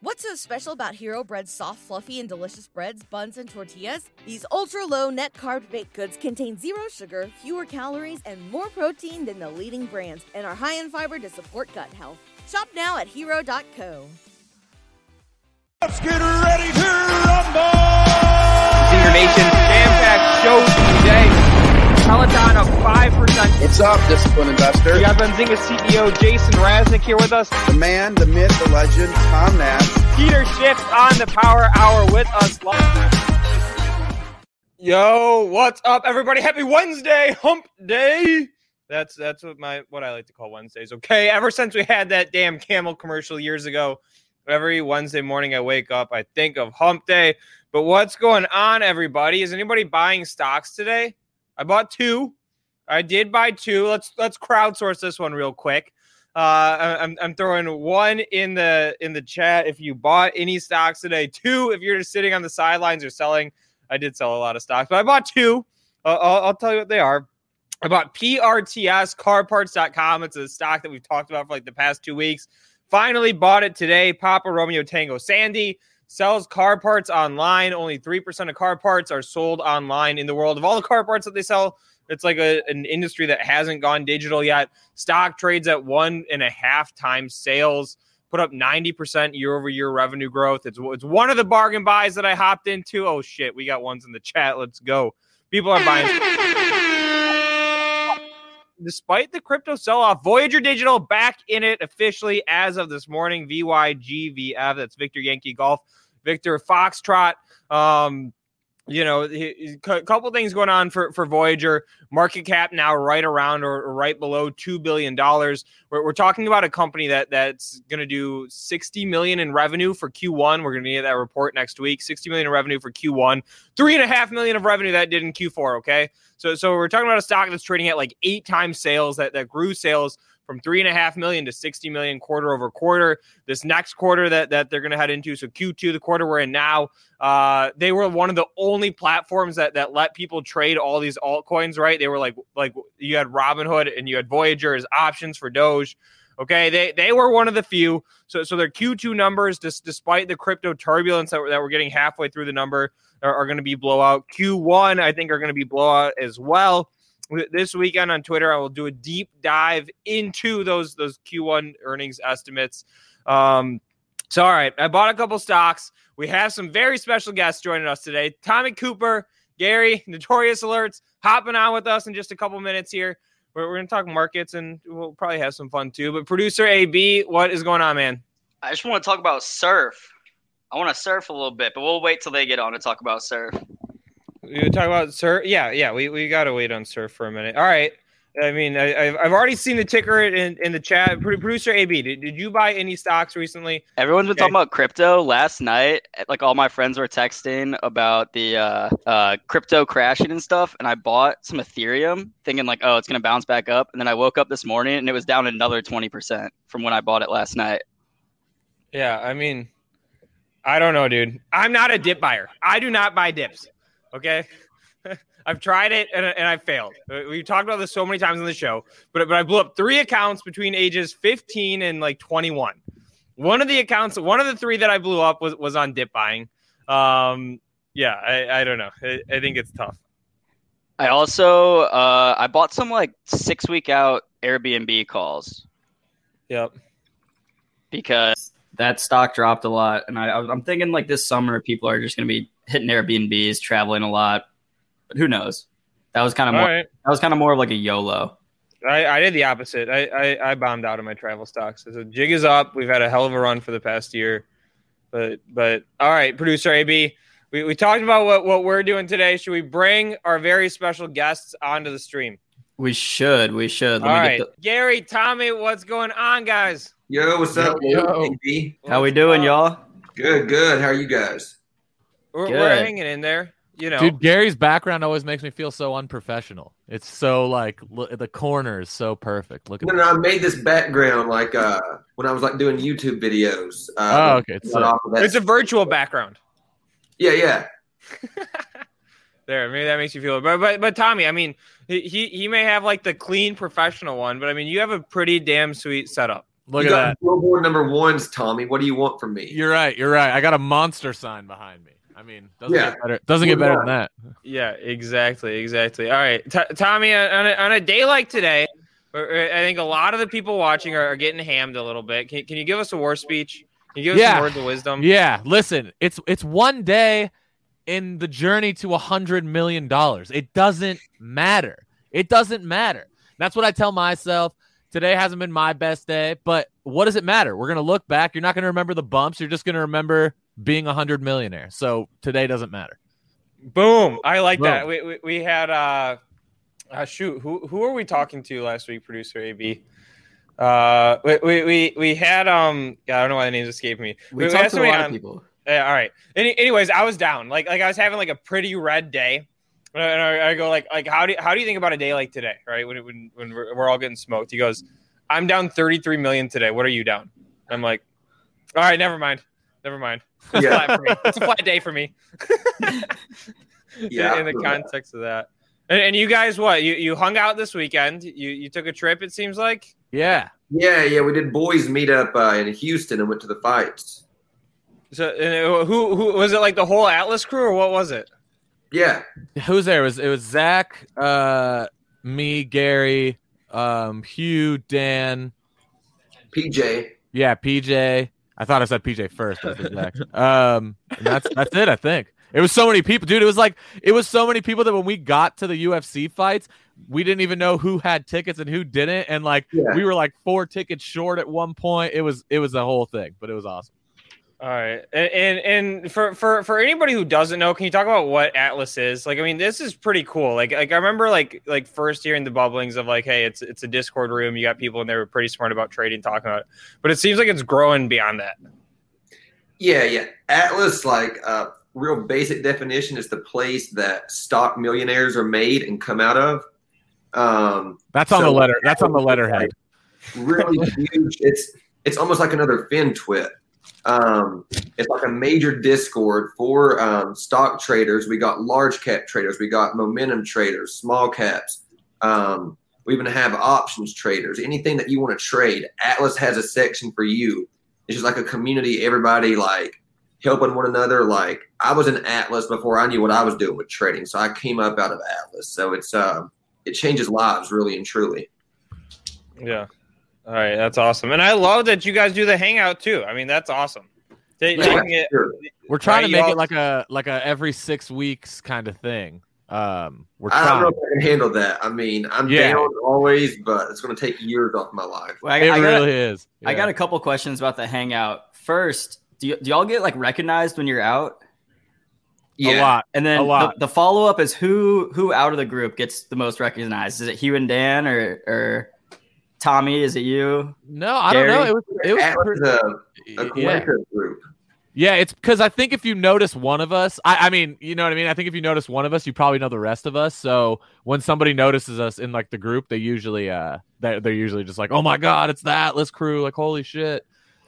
What's so special about Hero Bread's soft, fluffy, and delicious breads, buns, and tortillas? These ultra low net carb baked goods contain zero sugar, fewer calories, and more protein than the leading brands, and are high in fiber to support gut health. Shop now at hero.co. Let's get ready to rumble! Zinger Nation jam-packed show today. Peloton up 5%. What's up, disciplined investor? We got Benzinga CEO Jason Raznick here with us. The man, the myth, the legend, Tom Nash. Peter Schiff on the Power Hour with us Yo, what's up, everybody? Happy Wednesday, Hump Day. That's that's what my what I like to call Wednesdays. Okay, ever since we had that damn Camel commercial years ago, every Wednesday morning I wake up, I think of Hump Day. But what's going on, everybody? Is anybody buying stocks today? I bought two. I did buy two. Let's let's crowdsource this one real quick. Uh, I'm, I'm throwing one in the in the chat if you bought any stocks today. Two if you're just sitting on the sidelines or selling. I did sell a lot of stocks, but I bought two. Uh, I'll, I'll tell you what they are. I bought PRTS carparts.com. It's a stock that we've talked about for like the past two weeks. Finally bought it today. Papa Romeo Tango Sandy sells car parts online. Only 3% of car parts are sold online in the world. Of all the car parts that they sell, it's like a, an industry that hasn't gone digital yet. Stock trades at one and a half times sales, put up 90% year over year revenue growth. It's, it's one of the bargain buys that I hopped into. Oh, shit. We got ones in the chat. Let's go. People are buying. Despite the crypto sell off, Voyager Digital back in it officially as of this morning. VYGVF, that's Victor Yankee Golf. Victor Foxtrot. Um, you know, a couple things going on for, for Voyager. Market cap now right around or, right below two billion dollars. We're, we're, talking about a company that that's going to do sixty million in revenue for Q1. We're going to get that report next week. Sixty million in revenue for Q1. Three and a half million of revenue that did in Q4. Okay, so so we're talking about a stock that's trading at like eight times sales that that grew sales from three and a half million to 60 million quarter over quarter. This next quarter that, that they're going to head into, so Q2, the quarter we're in now, uh, they were one of the only platforms that that let people trade all these altcoins. Right? They were like like you had Robinhood and you had Voyager as options for Doge. Okay, they they were one of the few. So so their Q2 numbers, just despite the crypto turbulence that, that we're getting halfway through the number, are, are going to be blowout. Q1, I think, are going to be blowout as well this weekend on Twitter. I will do a deep dive into those those Q1 earnings estimates. Um, so, all right, I bought a couple stocks. We have some very special guests joining us today. Tommy Cooper, Gary, Notorious Alerts, hopping on with us in just a couple minutes here. We're, we're going to talk markets and we'll probably have some fun too. But producer AB, what is going on, man? I just want to talk about surf. I want to surf a little bit, but we'll wait till they get on to talk about surf. You talk about Sir. Yeah, yeah. We, we got to wait on Sir for a minute. All right. I mean, I, have I've already seen the ticker in, in the chat. Producer AB, did, did you buy any stocks recently? Everyone's been okay. talking about crypto last night. Like all my friends were texting about the uh, uh, crypto crashing and stuff, and I bought some Ethereum, thinking like, oh, it's gonna bounce back up. And then I woke up this morning and it was down another twenty percent from when I bought it last night. Yeah, I mean, I don't know, dude. I'm not a dip buyer. I do not buy dips. Okay. I've tried it and, and I failed. We've talked about this so many times on the show, but, but I blew up three accounts between ages 15 and like 21. One of the accounts, one of the three that I blew up was, was on dip buying. Um, yeah, I, I don't know. I, I think it's tough. I also uh, I bought some like six week out Airbnb calls. Yep. Because that stock dropped a lot, and I, I'm thinking like this summer people are just going to be hitting Airbnbs, traveling a lot. But who knows? That was kind of more. right. That was kind of more of like a YOLO. I, I did the opposite. I, I, I bombed out of my travel stocks. So jig is up. We've had a hell of a run for the past year. But but all right, producer AB. We, we talked about what, what we're doing today. Should we bring our very special guests onto the stream? We should. We should. Let all me right. get Gary, Tommy, what's going on, guys? Yo, what's up, Yo, yo. How we doing, y'all? Good, good. How are you guys? We're, we're hanging in there. You know, Dude, Gary's background always makes me feel so unprofessional. It's so like look, the corner is so perfect. Look at No, that. no, I made this background like uh when I was like doing YouTube videos. Oh, Uh, okay. It's so, of it's a virtual background. yeah, yeah. There, maybe that makes you feel. But but but Tommy, I mean, he he he may have like the clean professional one, but I mean, you have a pretty damn sweet setup. look you at got that. Billboard number ones, Tommy. What do you want from me? You're right. You're right. I got a monster sign behind me. I mean, doesn't Yeah. get better. Doesn't get better than that. Yeah, exactly, exactly. All right, T- Tommy, uh, on a, on a day like today, I think a lot of the people watching are, are getting hammed a little bit. Can, can you give us a war speech? Can you give us Yeah. some words of wisdom? Yeah, listen, it's it's one day in the journey to a hundred million dollars. It doesn't matter. It doesn't matter. That's what I tell myself. Today hasn't been my best day, but what does it matter? We're gonna look back. You're not gonna remember the bumps. You're just gonna remember being a hundred millionaire. So today doesn't matter. Boom! I like Boom. that. We, we, we had uh, uh, shoot, who who were we talking to last week? Producer AB. Uh, we, we we we had um, yeah, I don't know why the names escaped me. We, had talked to a lot on- of people. Yeah, all right. Any, anyways, I was down. Like like I was having like a pretty red day. And I, I go like like how do how do you think about a day like today, right? When when when we're, we're all getting smoked. He goes, "I'm down 33 million today. What are you down?" I'm like, "All right, never mind. Never mind. It's Yeah. flat for me. It's a flat day for me." Yeah, in, in the I feel that. context of that. And, and you guys, what you you hung out this weekend? You you took a trip. It seems like. Yeah. Yeah, yeah. We did boys meet up uh, in Houston and went to the fights. So and it- who who was it? Like the whole Atlas crew, or what was it? Yeah, Who's there? It was it was Zach, uh, me, Gary, um, Hugh, Dan, PJ. Yeah, PJ. I thought I said PJ first. but it's Zach. um, that's that's it. I think it was so many people, dude. It was like it was so many people that when we got to the UFC fights, we didn't even know who had tickets and who didn't, and like Yeah. we were like four tickets short at one point. It was it was a whole thing, but it was awesome. All right, and, and and for for for anybody who doesn't know, can you talk about what Atlas is? Like, I mean, this is pretty cool. Like, like I remember like like first hearing the bubblings of like, hey, it's it's a Discord room. You got people in there who are pretty smart about trading, talking about it. But it seems like it's growing beyond that. Yeah, yeah. Atlas, like uh, real basic definition, is the place that stock millionaires are made and come out of. Um, That's on So- the letter. That's on the letterhead. really huge. It's it's almost like another FinTwit. Um, it's like a major Discord for um, stock traders. We got large cap traders. We got momentum traders, small caps. Um, we even have options traders. Anything that you want to trade, Atlas has a section for you. It's just like a community. Everybody like helping one another. Like I was in Atlas before I knew what I was doing with trading, so I came up out of Atlas. So it's uh, it changes lives really and truly. Yeah. All right, that's awesome, and I love that you guys do the hangout too. I mean, that's awesome. Ta- Yeah, taking it- sure. We're trying to make y'all- it like a like a every six weeks kind of thing. Um, we're I don't know if I can handle that. I mean, I'm Yeah. down always, but it's going to take years off my life. Well, I, It I got, really is. I got a couple questions about the hangout. First, do, y- do y'all get like recognized when you're out? Yeah. A lot. And then lot. the, the follow up is who who out of the group gets the most recognized? Is it Hugh and Dan or or Tommy? Is it you? No, I don't know. It was it was Atlas pretty- a, a yeah. group. Yeah, it's because I think if you notice one of us, I, I mean, you know what I mean. I think if you notice one of us, you probably know the rest of us. So when somebody notices us in like the group, they usually uh they're, they're usually just like, oh my god, it's the Atlas crew, like holy shit.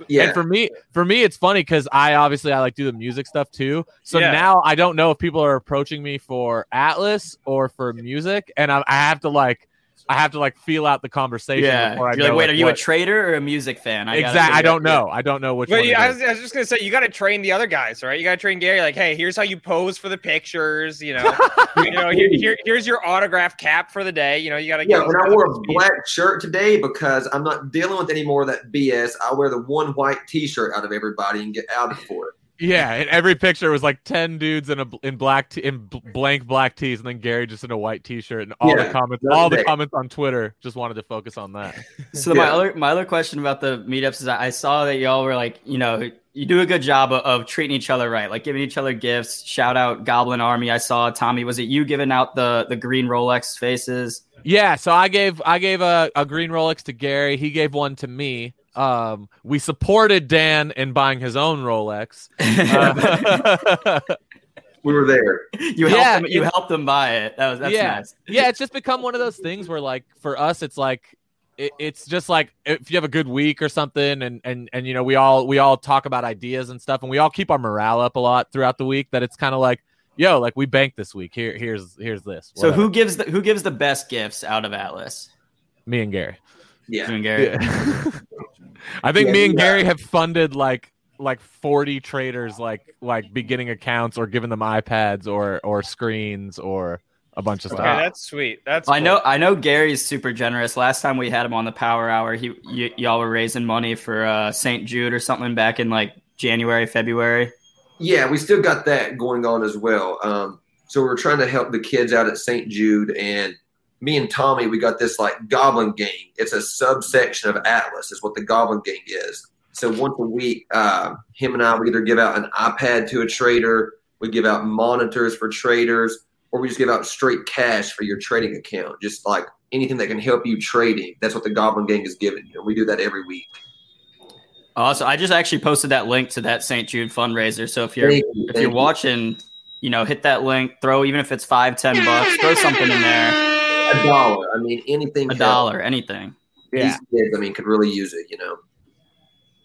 Yeah, And for me, for me, it's funny because I obviously I like do the music stuff too. So Yeah. now I don't know if people are approaching me for Atlas or for music, and I, I have to like I have to like feel out the conversation. Yeah. before I You're like, know, wait, are you what- a trader or a music fan? I Exactly. I don't know. I don't know which But one. it yeah, I was, I was just gonna say you got to train the other guys, right? You got to train Gary. Like, hey, here's how you pose for the pictures. You know, you know, here, here, here's your autograph cap for the day. You know, you got to. Yeah, when I wore a black shirt today because I'm not dealing with any more of that BS, I wear the one white T-shirt out of everybody and get outed for it. Yeah, and every picture was like ten dudes in a in black t- in bl- blank black tees, and then Gary just in a white T-shirt, and all the comments, all the it. comments on Twitter just wanted to focus on that. So my other my other question about the meetups is I I saw that y'all were like, you know, you do a good job of, of treating each other right, like giving each other gifts. Shout out Goblin Army. I saw Tommy. Was it you giving out the the green Rolex faces? Yeah, so I gave I gave a, a green Rolex to Gary. He gave one to me. Um, we supported Dan in buying his own Rolex. Uh, We were there. you helped Yeah, them, you it- helped them buy it. That was that's Yeah. nice. yeah, it's just become one of those things where like for us, it's like it, it's just like if you have a good week or something, and and and you know we all we all talk about ideas and stuff, and we all keep our morale up a lot throughout the week. That it's kind of like, yo, like we banked this week. Here, here's here's this. So who gives the who gives the best gifts out of Atlas? Me and Gary. Yeah. You and Gary. Yeah. I think Yeah, me and yeah. Gary have funded like like 40 traders like like beginning accounts or giving them iPads or or screens or a bunch of stuff. Okay, stuff. that's sweet. That's I cool. know I know Gary's super generous. Last time we had him on the Power Hour, he y- y'all were raising money for uh, St. Jude or something back in like January, February. Yeah, we still got that going on as well. Um, so we're trying to help the kids out at St. Jude, and me and Tommy, we got this like Goblin Gang. It's a subsection of Atlas, is what the Goblin Gang is. So once a week, uh, him and I we either give out an iPad to a trader, we give out monitors for traders, or we just give out straight cash for your trading account. Just like anything that can help you trading. That's what the Goblin Gang is giving you. We do that every week. Also, I just actually posted that link to that St. Jude fundraiser. So if you're you, if you're you. watching, you know, hit that link, throw even if it's five, ten bucks, throw something in there, a dollar. I mean, anything. a helps. dollar, anything. yeah. These kids, I mean, could really use it. You know.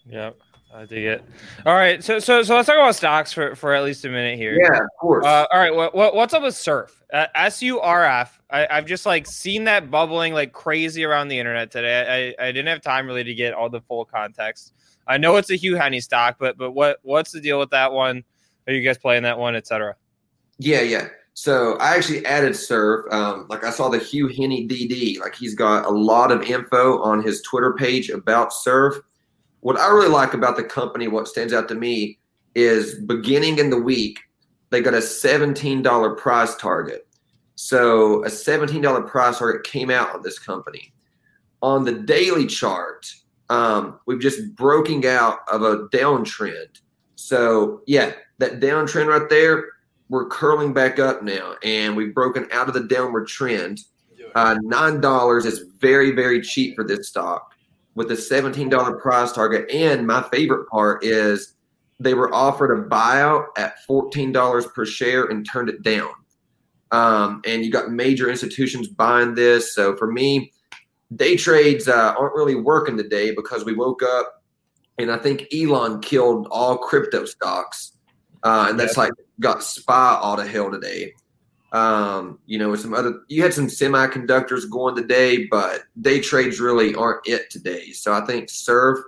Yep, I dig it. All right, so so so let's talk about stocks for for at least a minute here. Yeah, of course. Uh, all right, what, what what's up with Surf? Uh, S U R F. I, I've just like seen that bubbling like crazy around the internet today. I, I didn't have time really to get all the full context. I know it's a Hugh Henne stock, but but what what's the deal with that one? Are you guys playing that one, etc.? yeah, yeah. So I actually added Surf. Um, like I saw the Hugh Henne DD. Like he's got a lot of info on his Twitter page about Surf. What I really like about the company, what stands out to me, is beginning in the week, they got a $17 price target. So a $17 price target came out on this company. On the daily chart, um, we've just broken out of a downtrend. So yeah, that downtrend right there, we're curling back up now, and we've broken out of the downward trend. Uh, Nine dollars is very, very cheap for this stock with a seventeen dollar price target. And my favorite part is they were offered a buyout at fourteen dollars per share and turned it down. Um, and you got major institutions buying this. So for me, day trades uh, aren't really working today because we woke up and I think Elon killed all crypto stocks. Uh, and that's like got SPY all to hell today. Um, you know, with some other, you had some semiconductors going today, but day trades really aren't it today. So I think Surf,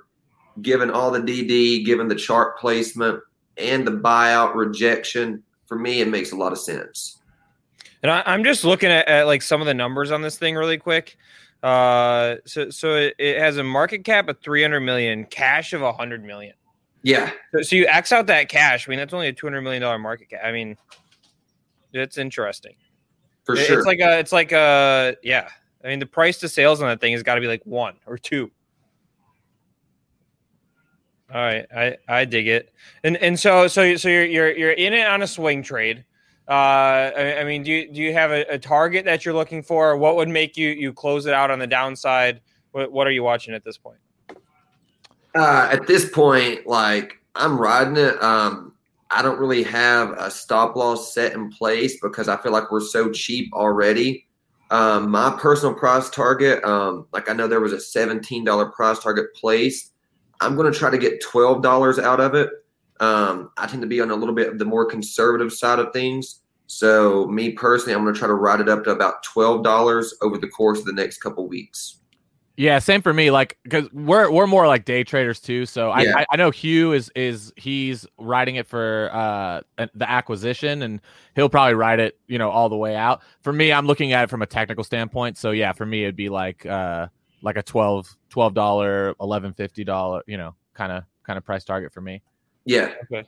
given all the DD, given the chart placement and the buyout rejection, for me, it makes a lot of sense. And I, I'm just looking at, at like some of the numbers on this thing really quick. Uh, so so it, it has a market cap of 300 million, cash of 100 million. Yeah. So, so you X out that cash. I mean, that's only a 200 million dollar market cap. I mean, it's interesting. For It- sure. It's like a, it's like a, yeah. I mean, the price to sales on that thing has got to be like one or two. All right, I I dig it, and and so so so you're you're you're in it on a swing trade. Uh, I, I mean, do you do you have a, a target that you're looking for? What would make you you close it out on the downside? What what are you watching at this point? Uh, at this point, like I'm riding it. Um, I don't really have a stop loss set in place because I feel like we're so cheap already. Um, my personal price target, um, like I know there was a $17 price target placed. I'm going to try to get $12 out of it. Um, I tend to be on a little bit of the more conservative side of things. So me personally, I'm going to try to ride it up to about twelve dollars over the course of the next couple weeks. Yeah, same for me. Like, because we're we're more like day traders too. So I, Yeah. I I know Hugh is is he's riding it for uh the acquisition, and he'll probably ride it you know all the way out. For me, I'm looking at it from a technical standpoint. So yeah, for me it'd be like uh like a 12 twelve dollar, eleven fifty dollar, you know, kind of kind of price target for me. Yeah, Okay.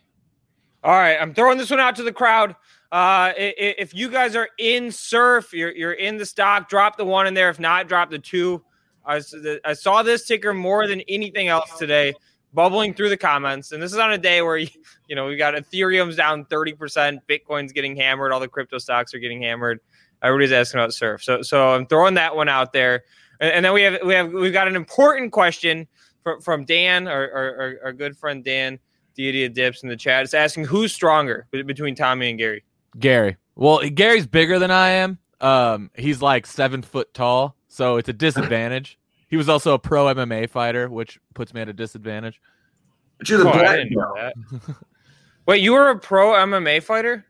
All right, I'm throwing this one out to the crowd. Uh, i- i- if you guys are in surf, you're you're in the stock. Drop the one in there. If not, drop the two. I, saw this ticker more than anything else today, bubbling through the comments. And this is on a day where you know we got Ethereum's down 30 percent, Bitcoin's getting hammered, all the crypto stocks are getting hammered. Everybody's asking about surf. So so I'm throwing that one out there. And, and then we have we have we've got an important question from from Dan, our our, our, our good friend Dan. Deity of Dips in the chat. It's asking who's stronger between Tommy and Gary. Gary. Well, Gary's bigger than I am. Um, he's like seven foot tall, so it's a disadvantage. He was also a pro MMA fighter, which puts me at a disadvantage. but you're the Oh, black belt. Wait, you were a pro MMA fighter?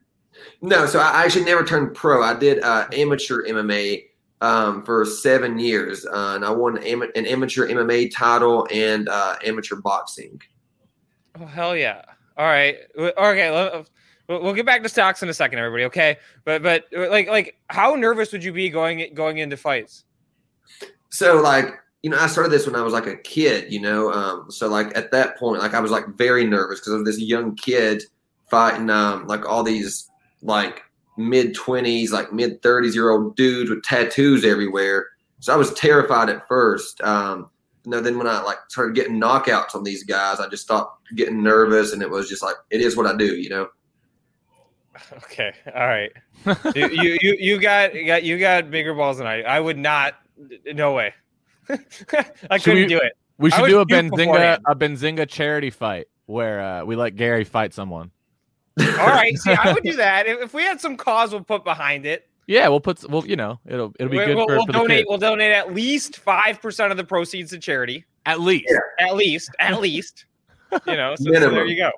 No, so I actually never turned pro. I did uh, amateur MMA um, for seven years, uh, and I won an, ama- an amateur MMA title and uh, amateur boxing. Oh hell yeah! All right, okay. We'll we'll get back to stocks in a second, everybody. Okay, but but like like how nervous would you be going going into fights? So like you know, I started this when I was like a kid. You know, um, so like at that point, like I was like very nervous because of this young kid fighting um, like all these like mid twenties, like mid thirties year old dudes with tattoos everywhere. So I was terrified at first. Um, you know, then when I like started getting knockouts on these guys, I just stopped getting nervous, and it was just like it is what I do. You know. Okay, all right. you, you you you got you got you got bigger balls than I. I would not. No way. I Should couldn't we- do it. We should do a puke Benzinga beforehand. a Benzinga charity fight where uh, we let Gary fight someone. All right, see, I would do that if, if we had some cause we'll put behind it. Yeah, we'll put. s- Well, you know, it'll it'll be We- good we'll, for, we'll for donate. kids. We'll donate at least five percent of the proceeds to charity. At least. At least, at least. You know, so, so there you go.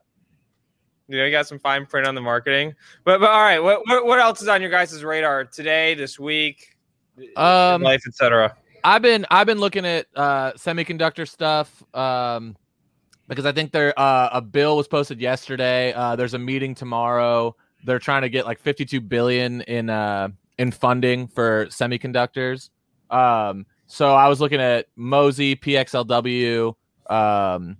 Yeah, you got some fine print on the marketing. But but all right, what what, what else is on your guys' radar today, this week, Um, life, etc. I've been I've been looking at uh, semiconductor stuff um, because I think there uh, a bill was posted yesterday. Uh, there's a meeting tomorrow. They're trying to get like 52 billion in uh, in funding for semiconductors. Um, so I was looking at Mosey, PXLW, um,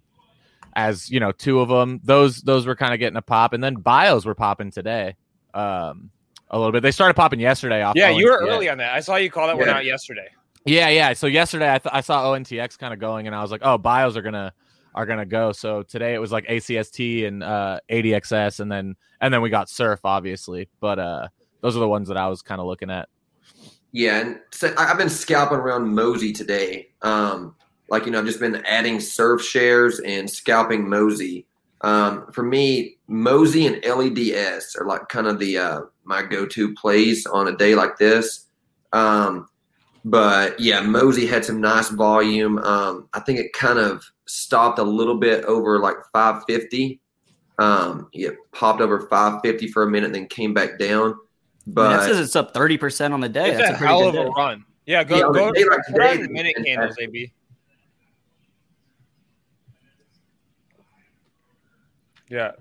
as you know, two of them. Those those were kind of getting a pop, and then bios were popping today. Um, a little bit. They started popping yesterday off. Yeah, you were early on that. I saw you call that one out yesterday. Yeah, yeah. So yesterday I, th- I saw ONTX kind of going, and I was like, oh, bios are gonna are gonna go. So today it was like ACST and uh, ADXS, and then and then we got Surf, obviously. But uh, those are the ones that I was kind of looking at. Yeah, and so I've been scalping around Mosey today. Um, like you know, I've just been adding surf shares and scalping Mosey. Um, for me, Mosey and LEDS are like kind of the uh, my go-to plays on a day like this. Um, but yeah, Mosey had some nice volume. Um, I think it kind of stopped a little bit over like 550. Um, it popped over 550 for a minute, and then came back down. But that says it's up 30% on the day. That's a, a pretty hell good of a run. Yeah, go Yeah, on go day like today, the minute candles. AB. Yeah.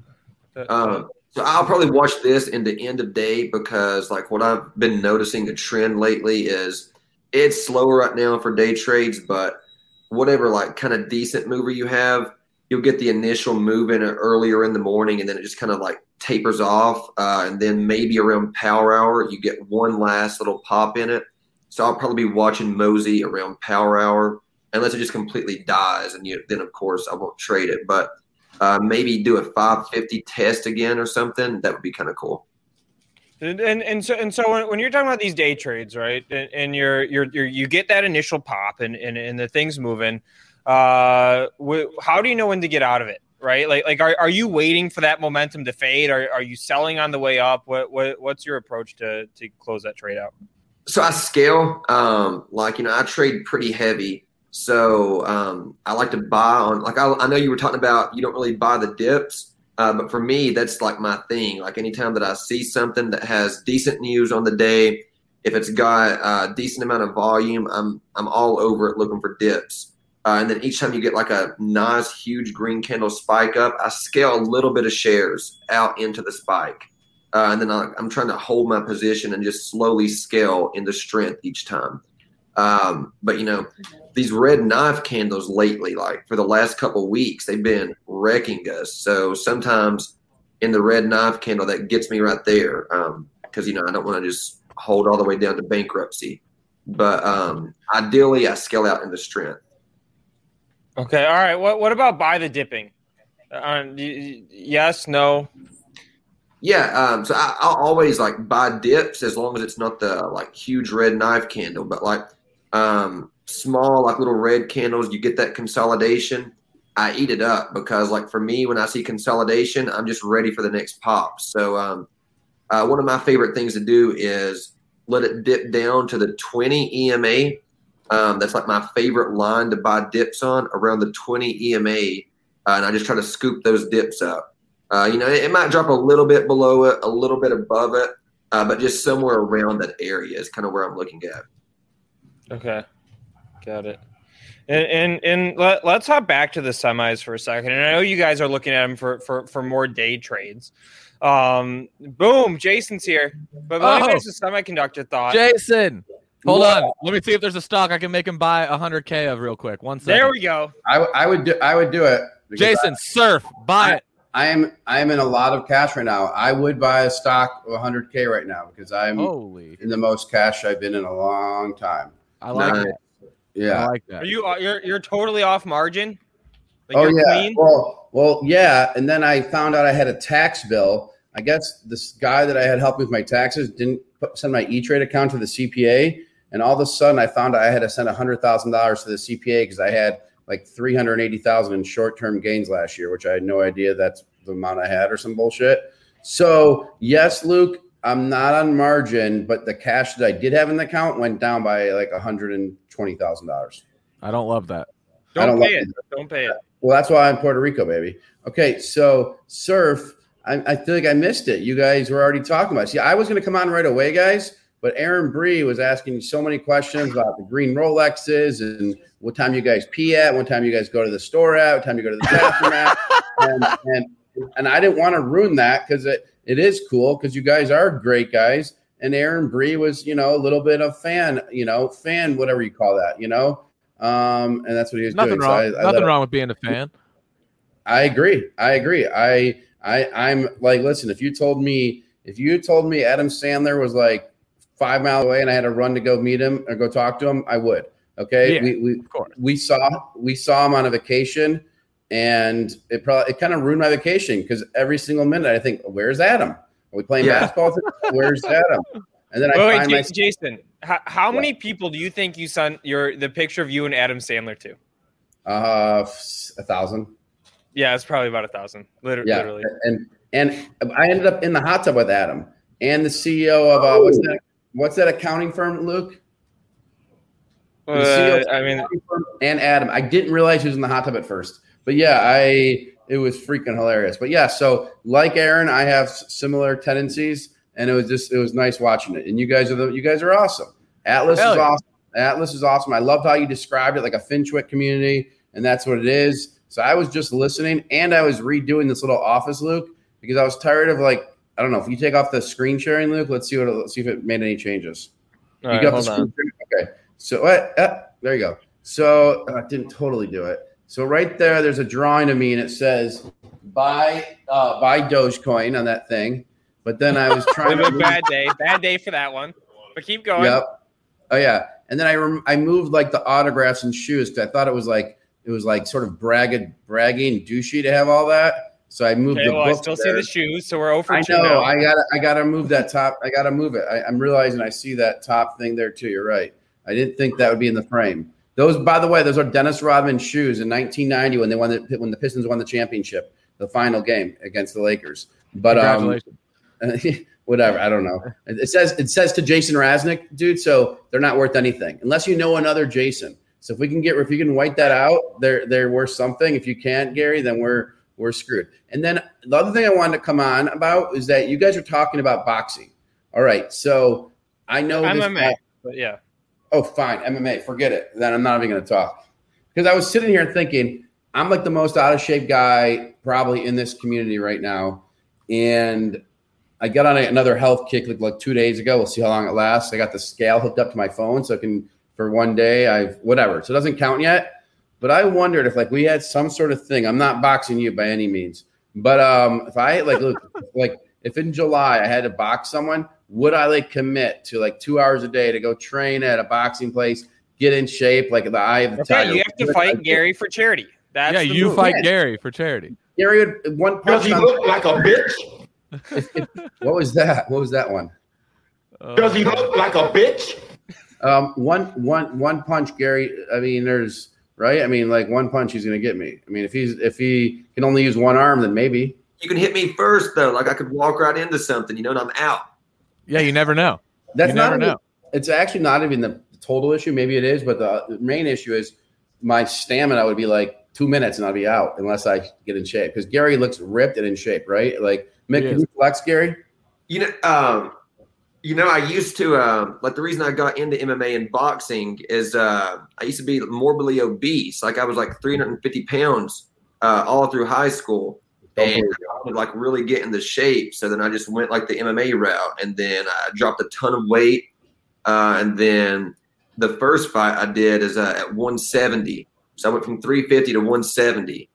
Uh, Um, so I'll probably watch this in the end of day because, like, what I've been noticing a trend lately is it's slower right now for day trades, but whatever like kind of decent mover you have, you'll get the initial move in earlier in the morning, and then it just kind of like tapers off, uh, and then maybe around power hour you get one last little pop in it. So I'll probably be watching Mosey around power hour, unless it just completely dies, and you, then of course I won't trade it, but uh, maybe do a 550 test again or something. That would be kind of cool. And, and and so and so when, when you're talking about these day trades, right? And, and you're, you're you're you get that initial pop and and, and the thing's moving. Uh, wh- how do you know when to get out of it? Right? Like like are, are you waiting for that momentum to fade? Are, are you selling on the way up? What what what's your approach to to close that trade out? So I scale, um, like you know, I trade pretty heavy. So um, I like to buy on, like I, I know you were talking about, you don't really buy the dips. Uh, but for me, that's like my thing. Like anytime that I see something that has decent news on the day, if it's got a decent amount of volume, I'm I'm all over it looking for dips. Uh, and then each time you get like a nice huge green candle spike up, I scale a little bit of shares out into the spike. Uh, and then I, I'm trying to hold my position and just slowly scale into strength each time. Um, but you know, these red knife candles lately, like for the last couple weeks, they've been wrecking us. So sometimes in the red knife candle, that gets me right there because um, you know I don't want to just hold all the way down to bankruptcy. But um, ideally, I scale out into strength. Okay. All right. What What about buy the dipping? Uh, yes. No. Yeah. Um, so I, will always like buy dips as long as it's not the like huge red knife candle, but like um, small like little red candles. You get that consolidation. I eat it up because like for me, when I see consolidation, I'm just ready for the next pop. So um, uh, one of my favorite things to do is let it dip down to the 20 EMA um, that's like my favorite line to buy dips on around the 20 EMA. Uh, and I just try to scoop those dips up. Uh, you know, it, it, might drop a little bit below it, a little bit above it, uh, but just somewhere around that area is kind of where I'm looking at. Okay. Got it. And and, and let, us hop back to the semis for a second. And I know you guys are looking at them for, for, for more day trades. Um, boom, Jason's here. But let me oh, a semiconductor thought. Jason, Hold Whoa. on. Let me see if there's a stock I can make him buy 100k of real quick. One second. There we go. I, I would do I would do it. Jason, I, surf, buy I, it. I am I am in a lot of cash right now. I would buy a stock of 100k right now because I'm Holy. in the most cash I've been in a long time. I like nice. it. Yeah, I like that. Are you uh, you're you're totally off margin? Like oh yeah. Clean? Well, well, yeah. And then I found out I had a tax bill. I guess this guy that I had helped with my taxes didn't put, send my E Trade account to the CPA. And all of a sudden, I found I had to send hundred thousand dollars to the CPA because I had like three hundred eighty thousand in short term gains last year, which I had no idea that's the amount I had or some bullshit. So yes, Luke, I'm not on margin, but the cash that I did have in the account went down by like hundred and twenty thousand dollars. I don't love that. Don't, don't pay it. it. Don't pay it. Well, that's why I'm Puerto Rico, baby. Okay, so surf. I, I feel like I missed it. You guys were already talking about. It. See, I was going to come on right away, guys but Aaron Bree was asking so many questions about the green Rolexes and what time you guys pee at, what time you guys go to the store at, what time you go to the bathroom at, and, and and I didn't want to ruin that because it, it is cool because you guys are great guys. And Aaron Bree was, you know, a little bit of fan, you know, fan, whatever you call that, you know. Um, and that's what he was nothing doing. Wrong. So I, nothing I wrong with being a fan. I agree. I agree. I I I'm like, listen, if you told me if you told me Adam Sandler was like five miles away and I had to run to go meet him or go talk to him, I would. Okay. Yeah, we we, we saw we saw him on a vacation and it probably it kind of ruined my vacation because every single minute I think, where's Adam? Are we playing yeah. basketball? Where's Adam? And then I wait, find wait, myself- Jason, how, how many people do you think you sent your the picture of you and Adam Sandler to? Uh, a thousand. Yeah, it's probably about a thousand. Literally, yeah. literally. And and I ended up in the hot tub with Adam and the CEO of uh, what's that what's that accounting firm, Luke? Uh, I mean, and Adam. I didn't realize he was in the hot tub at first, but yeah, I it was freaking hilarious. But yeah, so like Aaron, I have similar tendencies, and it was just it was nice watching it. And you guys are the you guys are awesome. Atlas Hell is yeah. awesome. Atlas is awesome. I loved how you described it like a FinTwit community, and that's what it is. So I was just listening, and I was redoing this little office, Luke, because I was tired of like I don't know if you take off the screen sharing, Luke. Let's see what. Let's see if it made any changes. All you right, got the screen Okay. So uh, uh, there you go. So uh, I didn't totally do it. So right there, there's a drawing of me, and it says buy uh, buy Dogecoin on that thing. But then I was trying to A bad day, bad day for that one. But keep going. Yep. Oh yeah. And then I rem- I moved like the autographs and shoes because I thought it was like it was like sort of bragging, bragging, douchey to have all that. So I moved okay, the well, I still there. see the shoes, so we're over. I know. Now. I gotta. I gotta move that top. I gotta move it. I, am realizing I see that top thing there too. You're right. I didn't think that would be in the frame. Those, by the way, those are Dennis Rodman shoes in 1990 when they won the when the Pistons won the championship, the final game against the Lakers. But um, whatever. I don't know. It says it says to Jason Raznick, dude. So they're not worth anything unless you know another Jason. So if we can get if you can white that out, they're they're worth something. If you can't, Gary, then we're we're screwed. And then the other thing I wanted to come on about is that you guys are talking about boxing. All right, so I know this MMA, guy- but yeah. Oh, fine. MMA. Forget it. Then I'm not even going to talk. Because I was sitting here thinking, I'm like the most out of shape guy probably in this community right now. And I got on a- another health kick like, like two days ago. We'll see how long it lasts. I got the scale hooked up to my phone so I can, for one day, I've whatever. So it doesn't count yet. But I wondered if like we had some sort of thing. I'm not boxing you by any means. But um, if I like look like if in July I had to box someone, would I like commit to like two hours a day to go train at a boxing place, get in shape, like the eye of the Okay, tiger? you have to fight Gary for charity. That's yeah, the you move. fight Yeah. Gary for charity. Gary would one Does punch. he On, look like a bitch? what was that? What was that one? Does he look like a bitch? Um, one one one punch, Gary. I mean, there's right. I mean, like one punch, he's gonna get me. I mean, if he's if he can only use one arm, then maybe. You can hit me first though. Like I could walk right into something, you know, and I'm out. Yeah, you never know. That's You not never even- know. It's actually not even the total issue. Maybe it is, but the main issue is my stamina would be like two minutes and I'll be out unless I get in shape. Because Gary looks ripped and in shape, right? Like Mick, can you flex, Gary? You know, um, you know, I used to um, like the reason I got into MMA and boxing is uh, I used to be morbidly obese. Like I was like 350 pounds uh, all through high school, and I like really get in the shape. So then I just went like the MMA route, and then I dropped a ton of weight. Uh, and then the first fight I did is uh, at 170. So I went from 350 to 170.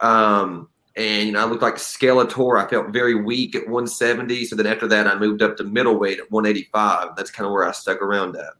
Um, and you know, I looked like Skeletor. I felt very weak at 170. So then after that, I moved up to middleweight at 185. That's kind of where I stuck around at.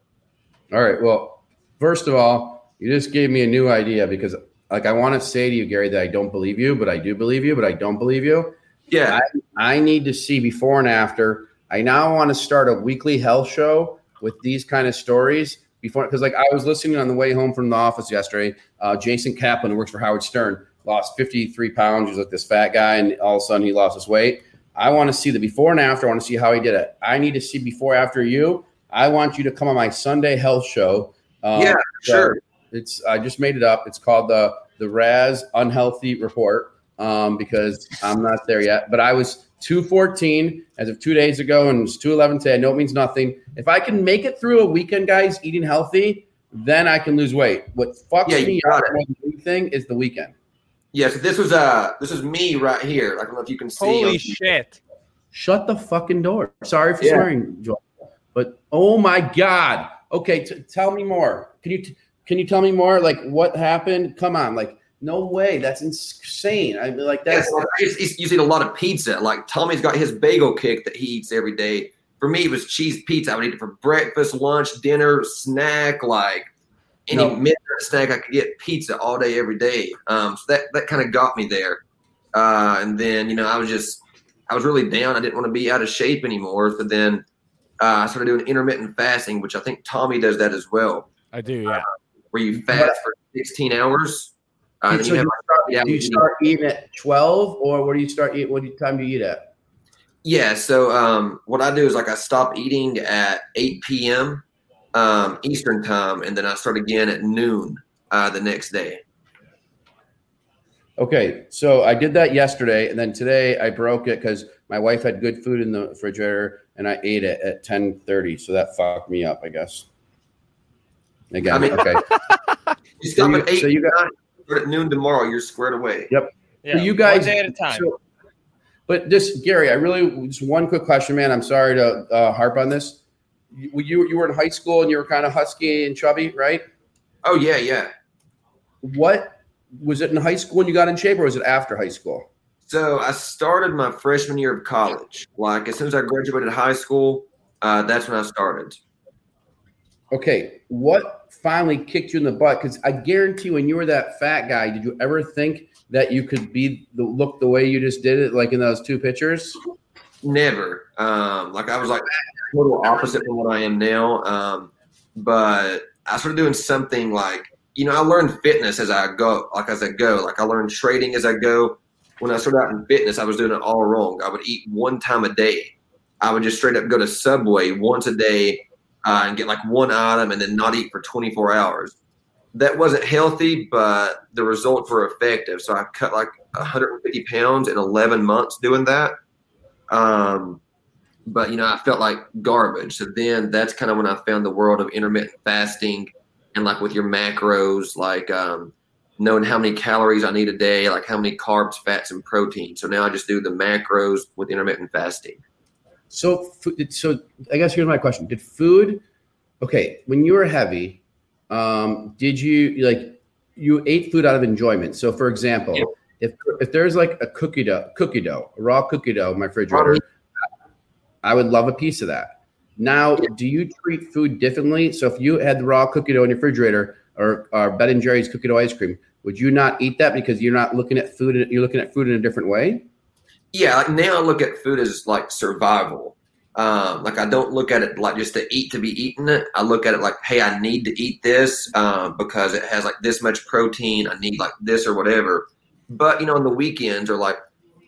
All right. Well, first of all, you just gave me a new idea because, like, I want to say to you, Gary, that I don't believe you, but I do believe you, but I don't believe you. Yeah. I, I need to see before and after. I now want to start a weekly health show with these kind of stories before, because like I was listening on the way home from the office yesterday. Uh, Jason Kaplan, who works for Howard Stern, lost 53 pounds. He's like this fat guy, and all of a sudden he lost his weight. I want to see the before and after. I want to see how he did it. I need to see before after you. I want you to come on my Sunday health show. Um, Yeah, so sure. It's I just made it up. It's called the the Raz Unhealthy Report um, because I'm not there yet. But I was 214 as of two days ago, and it's 211 today. I know it means nothing. If I can make it through a weekend, guys, eating healthy, then I can lose weight. What fucks Yeah, me up it. more than anything is the weekend. Yeah. So this was uh this is me right here. I don't know if you can see. Holy on- shit. Shut the fucking door. Sorry for Yeah. swearing, Joel. But oh my god. Okay, t- tell me more. Can you t- can you tell me more? Like what happened? Come on, like no way. That's insane. I mean, like Yeah, that's so I just, you eat a lot of pizza. Like Tommy's got his bagel kick that he eats every day. For me, it was cheese pizza. I would eat it for breakfast, lunch, dinner, snack, like any No. midnight snack I could get pizza all day, every day. Um, so that that kind of got me there. Uh, and then you know I was just I was really down. I didn't want to be out of shape anymore. So then uh, I started doing intermittent fasting, which I think Tommy does that as well, I do, yeah. Where you fast for 16 hours. Uh, so you have you start, yeah, do you start eating at 12 or what do you start eat what time do you eat at Yeah. So um, what I do is like I stop eating at 8 p.m. Um, Eastern time, and then I start again at noon uh, the next day. okay so i did that yesterday and then today i broke it because my wife had good food in the refrigerator and i ate it at 10.30 so that fucked me up i guess again I mean- okay You So you- at 8 so you got- nine, start at noon tomorrow. You're squared away. Yep. Yeah. So you guys, one day at a time. so- but this, Gary, I really just one quick question, man. I'm sorry to uh, harp on this. You, you you were in high school and you were kind of husky and chubby, right? Oh yeah, yeah. What was it in high school when you got in shape, or was it after high school? So I started my freshman year of college. Like as soon as I graduated high school, uh, that's when I started. Okay, what finally kicked you in the butt? Because I guarantee when you were that fat guy, did you ever think that you could be the look the way you just did it, like in those two pictures? Never. Um, like I was like total opposite from what I am now. Um, but I started doing something like you know I learned fitness as I go, like as I go. Like I learned trading as I go. When I started out in fitness, I was doing it all wrong. I would eat one time a day. I would just straight up go to Subway once a day uh, and get like one item and then not eat for 24 hours. that wasn't healthy, but the results were effective. So I cut like 150 pounds in 11 months doing that. Um, but you know, I felt like garbage. So then that's kind of when I found the world of intermittent fasting and like with your macros, like um, knowing how many calories I need a day, like how many carbs, fats, and protein. So now I just do the macros with intermittent fasting. So, so I guess here's my question: Did food? Okay, when you were heavy, um, did you like you ate food out of enjoyment? So, for example, Yeah. if if there's like a cookie dough, cookie dough, raw cookie dough in my refrigerator, I would love a piece of that. Now, do you treat food differently? So, if you had the raw cookie dough in your refrigerator or, or Ben and Jerry's cookie dough ice cream, would you not eat that because you're not looking at food? You're looking at food in a different way. Yeah, like now I look at food as like survival. Um, like I don't look at it like just to eat to be eating it. I look at it like, hey, I need to eat this um, because it has like this much protein. I need like this or whatever. But you know, on the weekends or like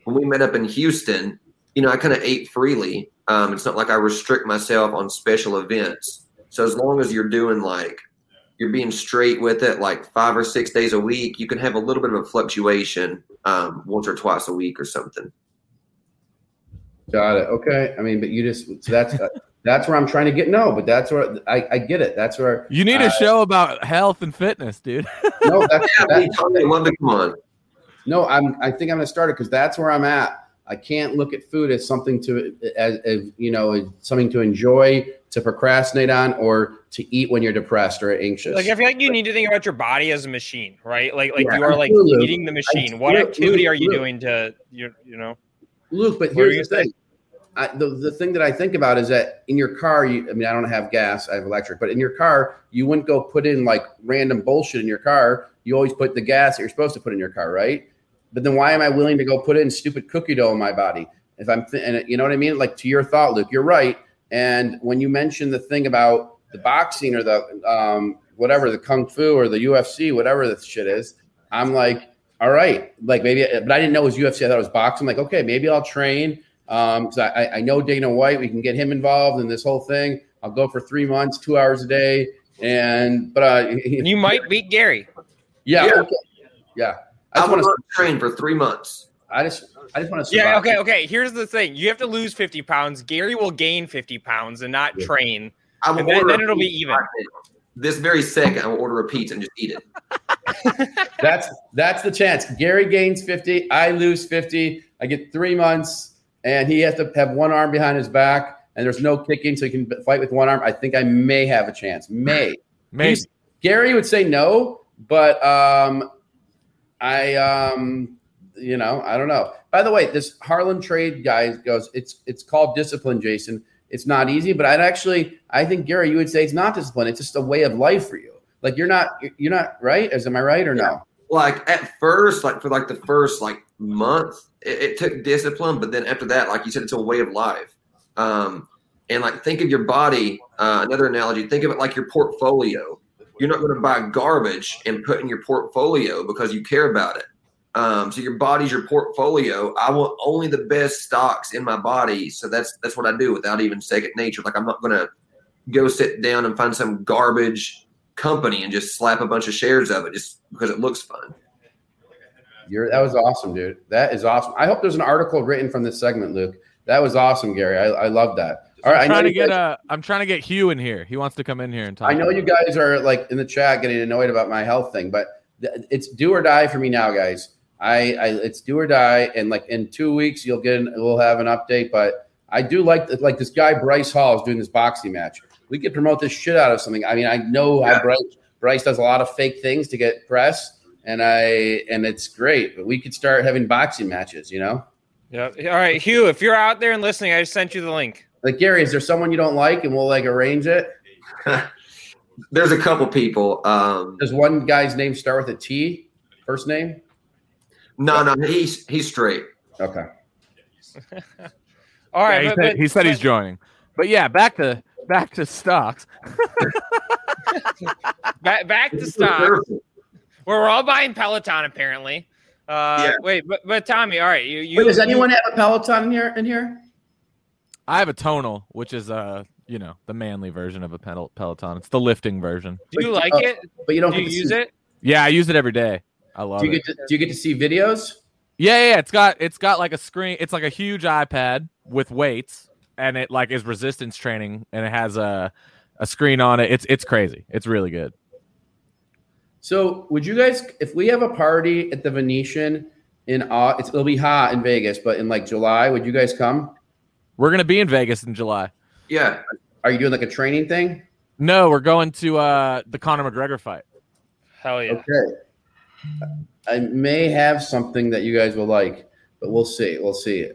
when we met up in Houston, you know, I kind of ate freely. Um, it's not like I restrict myself on special events. So as long as you're doing like you're being straight with it, like five or six days a week, you can have a little bit of a fluctuation um, once or twice a week or something. Got it. Okay. I mean, but you just so that's that's where I'm trying to get. No, but that's where I, I get it. That's where You need a uh, show about health and fitness, dude. No, that's, Yeah, that, we totally love to come on. no. I'm. I think I'm going to start it because that's where I'm at. I can't look at food as something to as, as you know as something to enjoy, to procrastinate on, or to eat when you're depressed or anxious. Like I feel like you need to think about your body as a machine, right? Like like Yeah, you are like absolutely. eating the machine. I- What Luke, activity Luke, are you Luke. doing to you you know? Luke, but What here's the thing. I, the, the thing that I think about is that in your car, you, I mean, I don't have gas, I have electric, but in your car, you wouldn't go put in like random bullshit in your car. You always put the gas that you're supposed to put in your car, right? But then why am I willing to go put in stupid cookie dough in my body? If I'm, th- and you know what I mean? Like to your thought, Luke, you're right. And when you mentioned the thing about the boxing or the um, whatever, the kung fu or the UFC, whatever this shit is, I'm like, all right, like maybe, but I didn't know it was UFC. I thought it was boxing. like, okay, maybe I'll train because I, I- I know Dana White. We can get him involved in this whole thing. I'll go for three months, two hours a day, and but uh, You might beat Gary. yeah, Yeah. okay. yeah. I I just want to. train for three months. I just, I just want to. Yeah, okay, okay. Here's the thing: you have to lose 50 pounds. Gary will gain 50 pounds and not Yeah. train. I will then- then it'll be even. This very second, I will order a pizza and just eat it. That's that's the chance. Gary gains fifty. I lose fifty. I get three months, and he has to have one arm behind his back, and there's no kicking, so he can fight with one arm. I think I may have a chance. May. Maybe. He's- Gary would say no, but um, I um, you know, I don't know. By the way, this Harlan trade guy goes, it's it's called discipline, Jason. It's not easy, but I'd actually, I think Gary, you would say it's not discipline. It's just a way of life for you. Like you're not, you're not right. Is am I right or no? Like at first, like for like the first like month, it, it took discipline, but then after that, like you said, it's a way of life. Um, and like think of your body. Uh, another analogy: think of it like your portfolio. You're not going to buy garbage and put in your portfolio because you care about it. Um, so your body's your portfolio. I want only the best stocks in my body. So that's that's what I do without even second nature. Like I'm not going to go sit down and find some garbage company and just slap a bunch of shares of it just because it looks fun. You're that was awesome, dude. That is awesome. I hope there's an article written from this segment, Luke. That was awesome, Gary. I, I love that. All right, I'm I trying to get guys- uh, I'm trying to get Hugh in here. He wants to come in here and talk. I know you guys are like in the chat getting annoyed about my health thing, but th- it's do or die for me now, guys. I, I it's do or die, and like in two weeks you'll get an, we'll have an update. But I do like like this guy Bryce Hall is doing this boxing match. We could promote this shit out of something. I mean, I know how Bryce Bryce does a lot of fake things to get press, and I and it's great. But we could start having boxing matches. You know, Yeah. All right, Hugh, if you're out there and listening, I just sent you the link. like Gary, is there someone you don't like, and we'll like arrange it? There's a couple people. Um, Does one guy's name start with a T? First name? no, no, he's he's straight. Okay. All right, Yeah, he, but, said, but- he said he's joining. But yeah, back to back to stocks. back, back to stock. Where we're all buying Peloton apparently. Uh, Yeah. Wait, but but Tommy, all right, you you. Wait, does anyone have a Peloton in here? In here? I have a tonal, which is uh you know the manly version of a Pel- Peloton. It's the lifting version. Do you like uh, it? But you don't Do you use see, it? Yeah, I use it every day. I love Do you it. get to, do you get to see videos? Yeah, yeah, yeah, it's got it's got like a screen. It's like a huge iPad with weights, and it like is resistance training, and it has a a screen on it. It's it's crazy. It's really good. So, would you guys, if we have a party at the Venetian in, Au- it's, it'll be hot in Vegas, but in like July, would you guys come? We're gonna be in Vegas in July. Yeah. Are you doing like a training thing? No, we're going to uh the Conor McGregor fight. Hell yeah. Okay. I may have something that you guys will like, but we'll see. We'll see.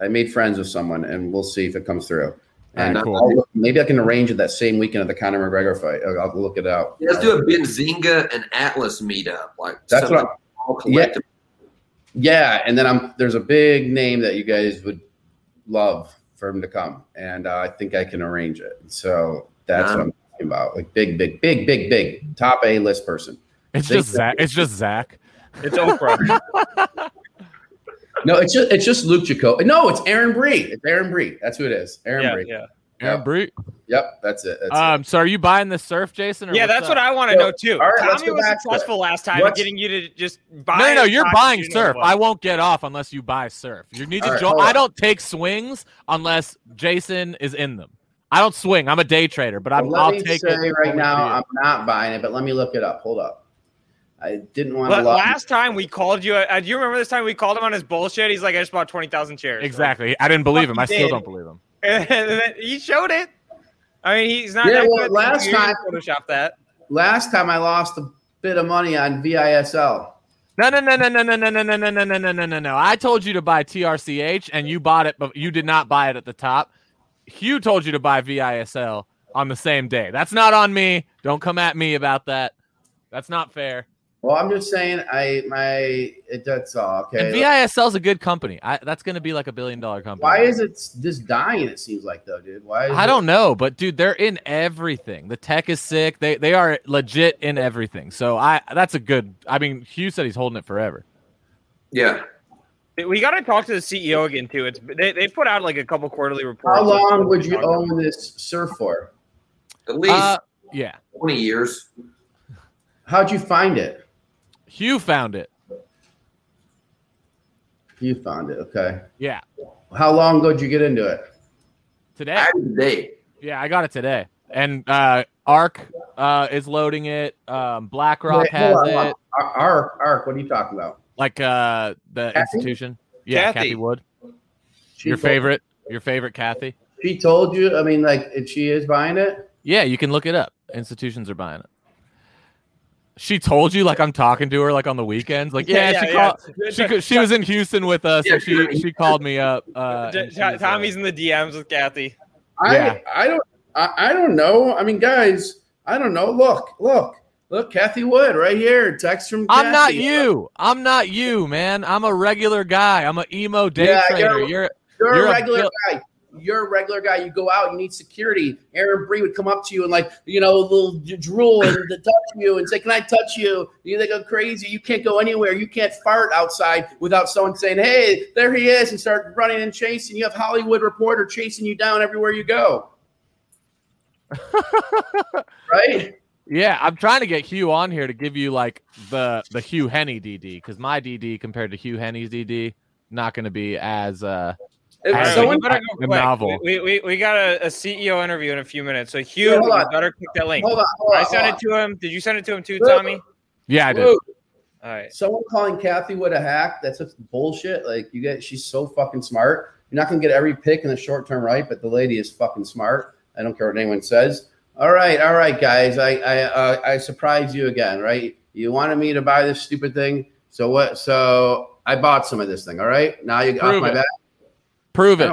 I made friends with someone, and we'll see if it comes through. And Alright, cool. I'll- maybe I can arrange it that same weekend of the Conor McGregor fight. I'll, I'll look it out. Yeah, let's do a Benzinga and Atlas meetup. Like That's what I'm- all collective. Yeah, and then I'm there's a big name that you guys would love for him to come, and uh, I think I can arrange it. So that's what I'm talking about. Like big, big, big, big, big top A list person. It's Think just Zach. It's just Zach. It's Oprah. No, it's just it's just Luke Jacobi. No, it's Aaron Bree. It's Aaron Bree. That's who it is. Aaron yeah, Bree. yeah. Aaron Yep. Bree. Yep, that's it. That's it. Um, so are you buying the surf, Jason? Or Yeah, that's up? what I want to So, know too. all right, Tommy was back to successful last time What's- getting you to just buy. No, no, no, you're buying you surf. I won't get off unless you buy surf. You need to All right, join. I don't take swings unless Jason is in them. I don't swing. I'm a day trader, but I'm, Well, I'll let me take say it. right now. I'm not buying it, but let me look it up. Hold up. I didn't want to. La- Last time we called you, uh, do you remember this time we called him on his bullshit? He's like, I just bought twenty thousand shares. exactly. I didn't believe him. I still did. don't believe him. He showed it. I mean, he's not Yeah, well, last time- Photoshop that. Last time I lost a bit of money on VISL. No, no, no, no, no, no, no, no, no, no, no, no, no, no, no, no. I told you to buy TRCH, and you bought it, but you did not buy it at the top. Hugh told you to buy VISL on the same day. That's not on me. Don't come at me about that. That's not fair. Well, I'm just saying, I my it, that's all okay. And VISL is a good company. I, that's going to be like a billion dollar company. Why is it just dying? It seems like though, dude. Why? Is I it- don't know, but dude, they're in everything. The tech is sick. They they are legit in everything. So I that's a good. I mean, Hugh said he's holding it forever. Yeah. We got to talk to the CEO again too. It's they, they put out like a couple quarterly reports. How long would you own this surf for? At least Uh, yeah, 20 years. How'd you find it? Hugh found it. You found it. Okay. Yeah, How long ago did you get into it? today. Back in. Yeah, I got it today. And uh ARK uh is loading it. Um BlackRock Wait, has on, it. on. Ar- ARK, ARK. What are you talking about? Like uh the Cathie? institution. Yeah, Cathie. Cathie Wood. She Your told- favorite. Your favorite Cathie. She told you. I mean, like, if she is buying it. Yeah, you can look it up. Institutions are buying it. She told you like I'm talking to her like on the weekends. Like yeah, Yeah, she yeah, called. yeah. She could- she was in Houston with us, Yeah, and she she called me up. Uh, J- and she Tommy's in the DMs with Cathie. I, Yeah. I don't. I, I don't know. I mean, guys, I don't know. Look, look, look. Cathie Wood right here. Text from. I'm not you. I'm not you, man. I'm a regular guy. I'm an emo day Yeah, trader. you're- You're You're, You're a a regular bill- guy. You're a regular guy. You go out, you need security. Aaron Bree would come up to you and like, you know, a little drool and to touch you and say, "Can I touch you?" You they go crazy. You can't go anywhere. You can't fart outside without someone saying, "Hey, there he is," and start running and chasing. You have Hollywood Reporter chasing you down everywhere you go. right? Yeah, I'm trying to get Hugh on here to give you like the the Hugh Henne DD because my DD compared to Hugh Henne's DD not going to be as uh right, someone, better go novel. We, we, we got a, a CEO interview in a few minutes. So Hugh, Yeah, you better click that link. hold on, hold on. I sent hold it to him. Did you send it to him too, Look. Tommy? yeah I did. Luke, All right. Someone calling Cathie Wood a hack, that's just bullshit. Like you get she's so fucking smart. You're not gonna get every pick in the short term right, but the lady is fucking smart. I don't care what anyone says. All right, all right, guys. I I uh, I surprised you again, right? You wanted me to buy this stupid thing. So what so I bought some of this thing, all right? Now you off my it. back. Prove it.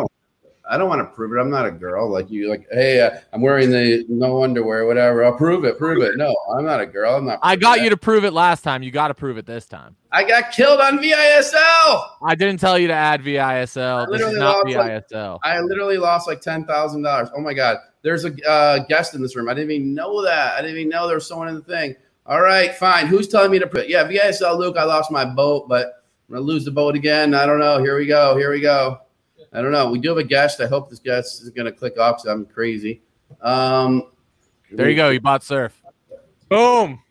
I don't want to prove it. I'm not a girl like you. Like, hey, uh, I'm wearing the no underwear, whatever. I'll prove it. Prove it. No, I'm not a girl. I'm not. I got that. you to prove it last time. You got to prove it this time. I got killed on VISL. I didn't tell you to add VISL. I This is not lost, like- VISL. I literally lost like ten thousand dollars. Oh my god! There's a uh, guest in this room. I didn't even know that. I didn't even know there was someone in the thing. All right, fine. Who's telling me to prove It? Yeah, VISL Luke. I lost my boat, but I'm gonna lose the boat again. I don't know. Here we go. Here we go. I don't know. We do have a guest. I hope this guest is gonna click off because I'm crazy. Um, There you go. You bought surf. Boom.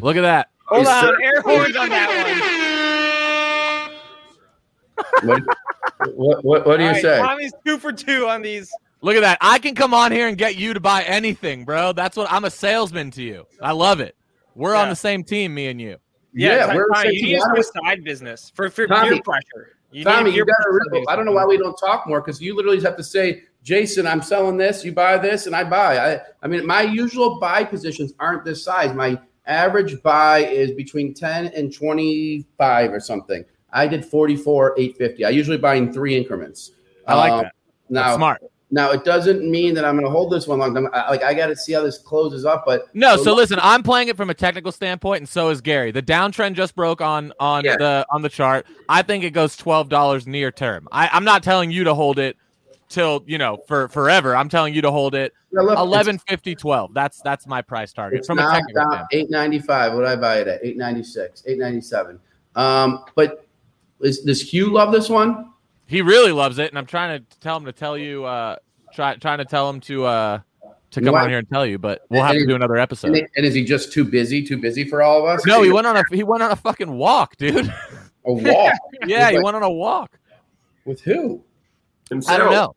Look at that. Hold Hey, on. sir. Air horns on that What, what, what, what do one. you All right, say? Tommy's two for two on these. Look at that. I can come on here and get you to buy anything, bro. That's what I'm a salesman to you. I love it. We're on the same team, me and you. Yeah, Yeah, we're Tommy, saying you need to do a side business for, for Tommy, peer pressure. You Tommy, you got to. pressure I don't know why we don't talk more because you literally have to say, Jason, I'm selling this. You buy this, and I buy. I, I mean, my usual buy positions aren't this size. My average buy is between 10 and 25 or something. I did 44, 850. I usually buy in three increments. I like Um, that. Now, That's smart. Now it doesn't mean that I'm going to hold this one long time. I, like I got to see how this closes up, but No, so listen, I'm playing it from a technical standpoint, and so is Gary. The downtrend just broke on on Yeah. the on the chart. I think it goes twelve dollars near term. I, I'm not telling you to hold it till you know for forever. I'm telling you to hold it Yeah, look, 11, 50, 12. That's that's my price target It's from a standpoint. eight ninety five. What did I buy it at? Eight ninety six, eight ninety seven. Um, but is, does Hugh love this one? He really loves it, and I'm trying to tell him to tell you. Uh, try trying to tell him to uh to You know come what? on here and tell you, but we'll have to do another episode. and is he just too busy? Too busy for all of us? No, he went on a he went on a fucking walk, dude. a walk yeah, he Like- went on a walk. with who? Himself. I don't know.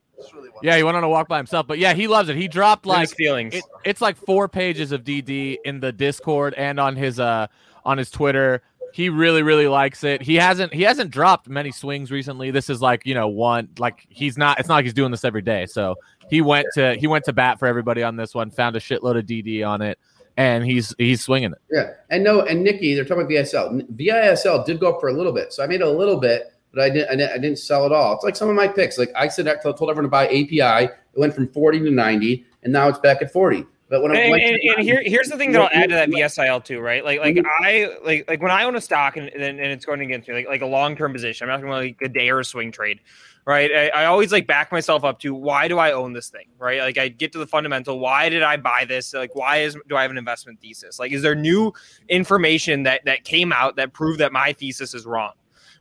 Yeah, he went on a walk by himself, but yeah, he loves it. He dropped Like like feelings. it, it's like four pages of DD in the Discord and on his uh on his Twitter. He really really likes it. He hasn't he hasn't dropped many swings recently. This is like you know one like he's not. It's not like he's doing this every day. So he went to he went to bat for everybody on this one. Found a shitload of DD on it, and he's he's swinging it. Yeah, and no, and Nikki, they're talking about VSL. VISL did go up for a little bit, so I made a little bit, but I didn't. I didn't, sell it all. It's like some of my picks. Like I said, I told everyone to buy API. It went from forty to ninety, and now it's back at forty. But when and, and, and here, here's the thing that I'll add to that VSIL too, right? Like, like mm-hmm. I like like when I own a stock and, and, and it's going against me, like like a long term position. I'm not going to like a day or a swing trade, right? I, I always like back myself up to why do I own this thing, right? Like I get to the fundamental. Why did I buy this? Like why is do I have an investment thesis? Like is there new information that that came out that proved that my thesis is wrong?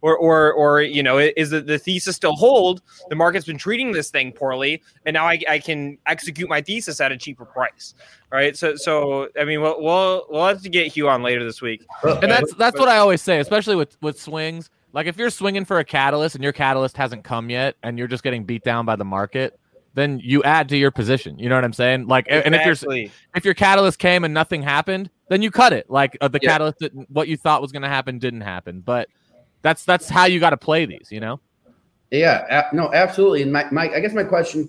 Or, or, or, you know, is the, the thesis still hold? The market's been treating this thing poorly, and now I, I can execute my thesis at a cheaper price, right? So, so I mean, we'll we'll, we'll have to get Hugh on later this week. And that's that's what I always say, especially with with swings. Like if you're swinging for a catalyst and your catalyst hasn't come yet, and you're just getting beat down by the market, then you add to your position. You know what I'm saying? Like, and if you're if your catalyst came and nothing happened, then you cut it. Like uh, the Yeah. catalyst, didn't, what you thought was going to happen didn't happen. But that's that's how you got to play these. You know? Yeah, no, absolutely. And my, my I guess my question,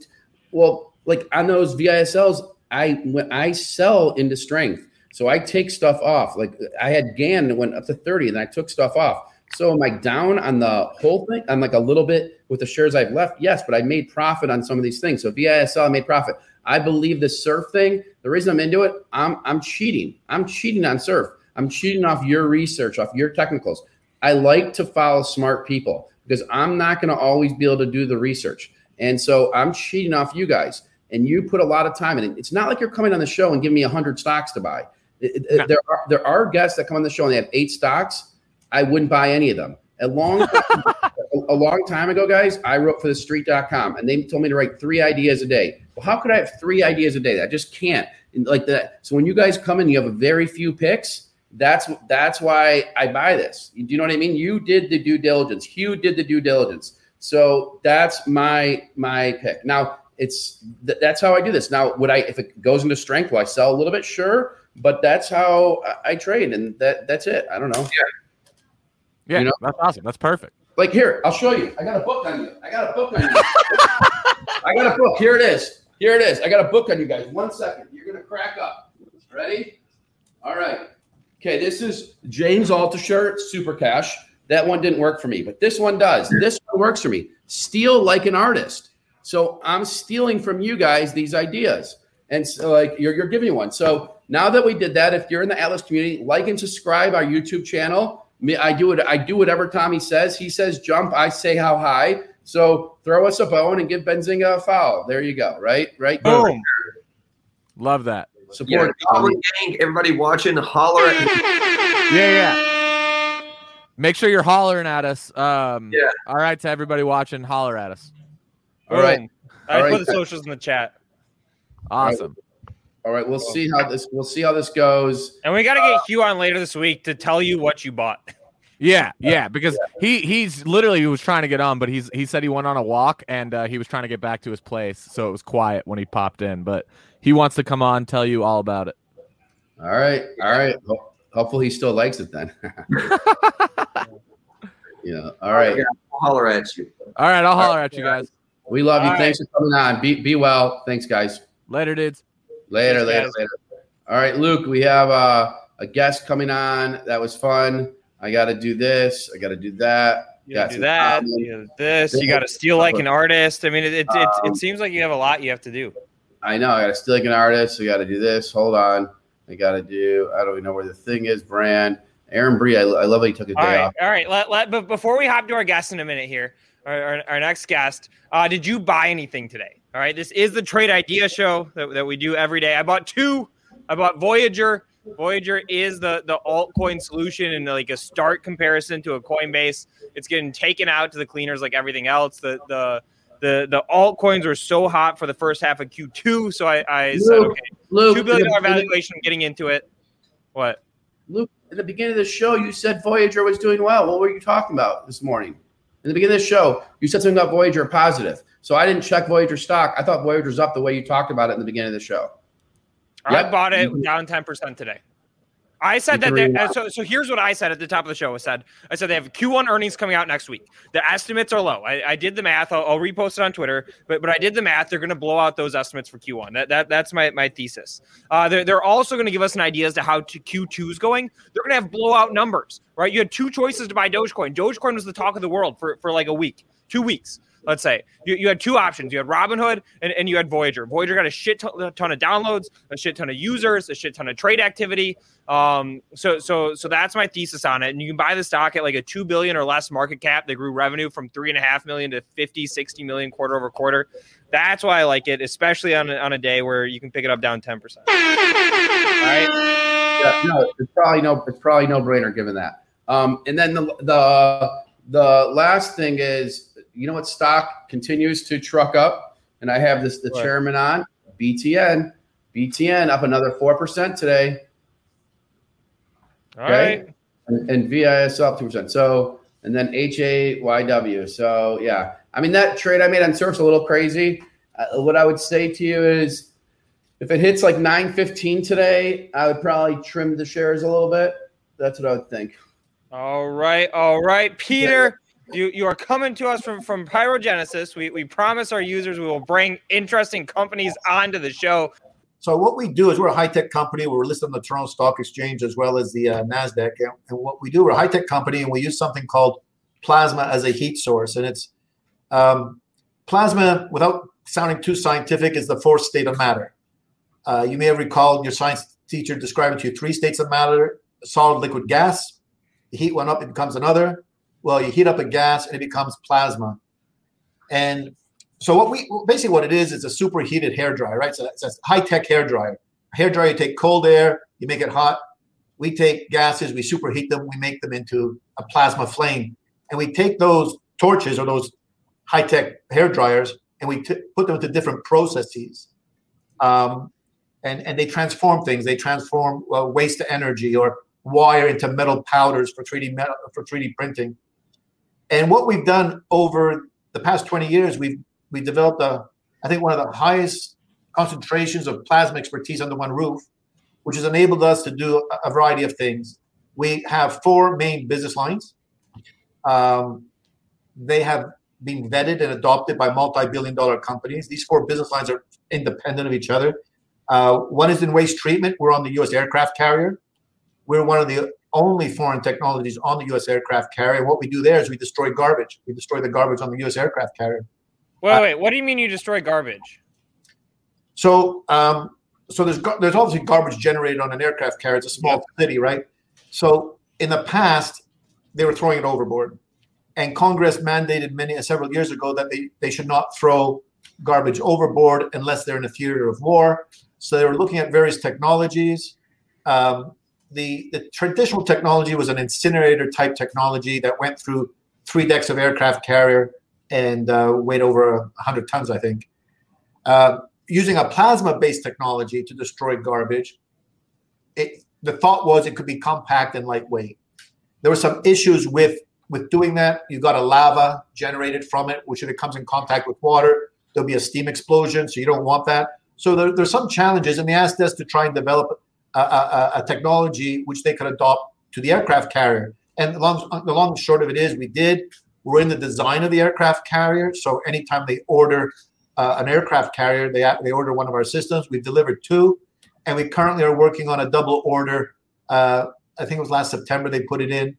well, like on those VISLs, I when I sell into strength, so I take stuff off. Like I had GAN that went up to thirty, and I took stuff off. So am I down on the whole thing? I'm like a little bit with the shares I've left, yes, but I made profit on some of these things. So VISL, I made profit. I believe the surf thing. The reason I'm into it, I'm I'm cheating. I'm cheating on surf. I'm cheating off your research, off your technicals. I like to follow smart people because I'm not going to always be able to do the research. And so I'm cheating off you guys. And you put a lot of time in it. It's not like you're coming on the show and giving me 100 stocks to buy. It- it- No. There, are, there are guests that come on the show and they have eight stocks. I wouldn't buy any of them. A long, a, a long time ago, guys, I wrote for TheStreet.com and they told me to write three ideas a day. Well, how could I have three ideas a day? I just can't. And like that. So when you guys come in, you have a very few picks. That's that's why I buy this. Do you know what I mean? You did the due diligence. Hugh did the due diligence. So that's my my pick. Now it's th- that's how I do this. Now, would I if it goes into strength, will I sell a little bit? Sure, but that's how I, I trade, and that that's it. I don't know. Yeah, You know? that's awesome. That's perfect. Like here, I'll show you. I got a book on you. I got a book on you. I got a book. Here it is. Here it is. I got a book on you guys. One second. You're gonna crack up. Ready? All right. Okay, this is James Altucher Super Cash. That one didn't work for me, but this one does. This one works for me. Steal like an artist. So I'm stealing from you guys these ideas. And so like you're, you're giving one. So now that we did that, if you're in the Atlas community, like and subscribe our YouTube channel. I do it. I do whatever Tommy says. He says jump. I say how high. So throw us a bone and give Benzinga a foul. There you go. Right. Right. Boom. Love that. Yeah, Support. Goblin Gang, everybody watching, holler at me. Yeah, yeah. Make sure you're hollering at us. Um, Yeah. All right, to everybody watching, holler at us. All right. Boom. I All put right. the socials in the chat. Awesome. All right, we'll see how this we'll see how this goes. And we got to get Hugh on later this week to tell you what you bought. Yeah, yeah, because he he's literally he was trying to get on, but he's he said he went on a walk and uh, he was trying to get back to his place, so it was quiet when he popped in. But he wants to come on, tell you all about it. All right, all right. Ho- Hopefully he still likes it then. yeah. All right. Yeah, I'll holler at you. All right, I'll holler at you guys We love you. All Thanks for coming on. Be be well. Thanks, guys. later, dudes. Later, Thanks, later, guys. later. All right, Luke, we have uh, a guest coming on. That was fun. I got to do this. I got to do that. You Got gotta do that. comments. You gotta this. You got to steal like an artist. I mean, it it, it, it seems like you have a lot you have to do. I know. I got to steal like an artist. I got to do this. Hold on. I got to do. I don't even know where the thing is. Brand. Aaron Bree. I, I love that he took a day All right, off. all right. Let, let, but before we hop to our guest in a minute here, our, our, our next guest, uh, did you buy anything today? All right, this is the trade idea show that, that we do every day. I bought two. I bought Voyager. Voyager is the the altcoin solution and like a start comparison to a Coinbase. It's getting taken out to the cleaners like everything else. The the the the altcoins were so hot for the first half of Q2, so I, I said, okay, Luke, two billion dollar valuation. I'm getting into it. What? Luke, in the beginning of the show, you said Voyager was doing well. What were you talking about this morning? In the beginning of the show, you said something about Voyager positive. So I didn't check Voyager stock. I thought Voyager's up the way you talked about it in the beginning of the show. I Yep. bought it down ten percent today. I said that. They, uh, so, so here's what I said at the top of the show. I said, I said they have Q1 earnings coming out next week. The estimates are low. I, I did the math. I'll, I'll repost it on Twitter. But but I did the math. They're going to blow out those estimates for Q1. That, that that's my my thesis. Uh, they're they're also going to give us an idea as to how to Q2 is going. They're going to have blowout numbers, right? You had two choices to buy Dogecoin. Dogecoin was the talk of the world for for like a week, two weeks let's say you, you had two options. You had robinhood and, and you had voyager. Voyager got a shit ton, of downloads a shit ton of users a shit ton of trade activity. Um so so so that's my thesis on it. And you can buy the stock at like a 2 billion or less market cap. They grew revenue from three and a half million to 50 60 million quarter over quarter. That's why i like it especially on a, on a day where you can pick it up down 10% all right? Yeah, no, it's probably no, it's probably no brainer given that. Um, and then the the the last thing is, you know what stock continues to truck up, and I have this the chairman on BTN, BTN up another four percent today, all Okay. right and, and VIS up two percent. So and then HAYW. So yeah, I mean that trade I made on Surf's a little crazy. Uh, what I would say to you is, if it hits like nine fifteen today, I would probably trim the shares a little bit. That's what I would think. All right, all right, Peter. You you are coming to us from from Pyrogenesis. We we promise our users we will bring interesting companies onto the show. So what we do is we're a high tech company. We're listed on the Toronto Stock Exchange as well as the uh, Nasdaq. And, and what we do, we're a high tech company, and we use something called plasma as a heat source. And it's um, plasma, without sounding too scientific, is the fourth state of matter. Uh, you may have recalled your science teacher describing to you three states of matter: solid, liquid, gas. You heat one up, it becomes another. Well, you heat up a gas, and it becomes plasma. And so what we basically what it is is a superheated hair dryer, right? So it's a high tech hair dryer. Hair dryer, you take cold air, you make it hot. We take gases, we superheat them, we make them into a plasma flame, and we take those torches or those high tech hair dryers and we t- put them into different processes. Um, and, and they transform things. They transform uh, waste to energy or wire into metal powders for 3D metal, for 3D printing. And what we've done over the past 20 years, we've we developed a, I think one of the highest concentrations of plasma expertise under one roof, which has enabled us to do a, variety of things. We have four main business lines. Um, they have been vetted and adopted by multi-billion-dollar companies. These four business lines are independent of each other. Uh, one is in waste treatment. We're on the U.S. aircraft carrier. We're one of the only foreign technologies on the U.S. aircraft carrier. What we do there is we destroy garbage. We destroy the garbage on the U.S. aircraft carrier. Wait, wait. What do you mean you destroy garbage? So, um, so there's there's obviously garbage generated on an aircraft carrier. It's a small city, right? So in the past, they were throwing it overboard, and Congress mandated many several years ago that they they should not throw garbage overboard unless they're in a theater of war. So they were looking at various technologies. Um, the the traditional technology was an incinerator type technology that went through three decks of aircraft carrier and uh, weighed over hundred tons, I think. Uh, using a plasma-based technology to destroy garbage, it, the thought was it could be compact and lightweight. There were some issues with with doing that. You got a lava generated from it, which if it comes in contact with water, there'll be a steam explosion. So you don't want that. So there, there's some challenges, and they asked us to try and develop a, a, technology which they could adopt to the aircraft carrier. And the long, the long and short of it is, we did. We're in the design of the aircraft carrier. So anytime they order uh, an aircraft carrier, they they order one of our systems. We've delivered two, and we currently are working on a double order. Uh, I think it was last September they put it in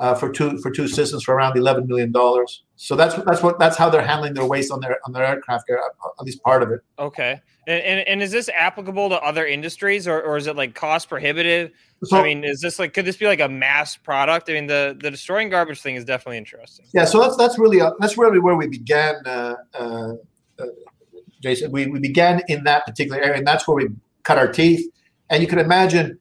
uh, for two for two systems for around eleven million dollars. So that's that's what that's how they're handling their waste on their on their aircraft at least part of it. Okay. And, and, and is this applicable to other industries or, or is it like cost prohibitive? So- I mean, is this like could this be like a mass product? I mean, the the destroying garbage thing is definitely interesting. Yeah, so that's that's really uh, that's really where we began, uh, uh, uh, Jason. We, we began in that particular area, and that's where we cut our teeth. And you can imagine.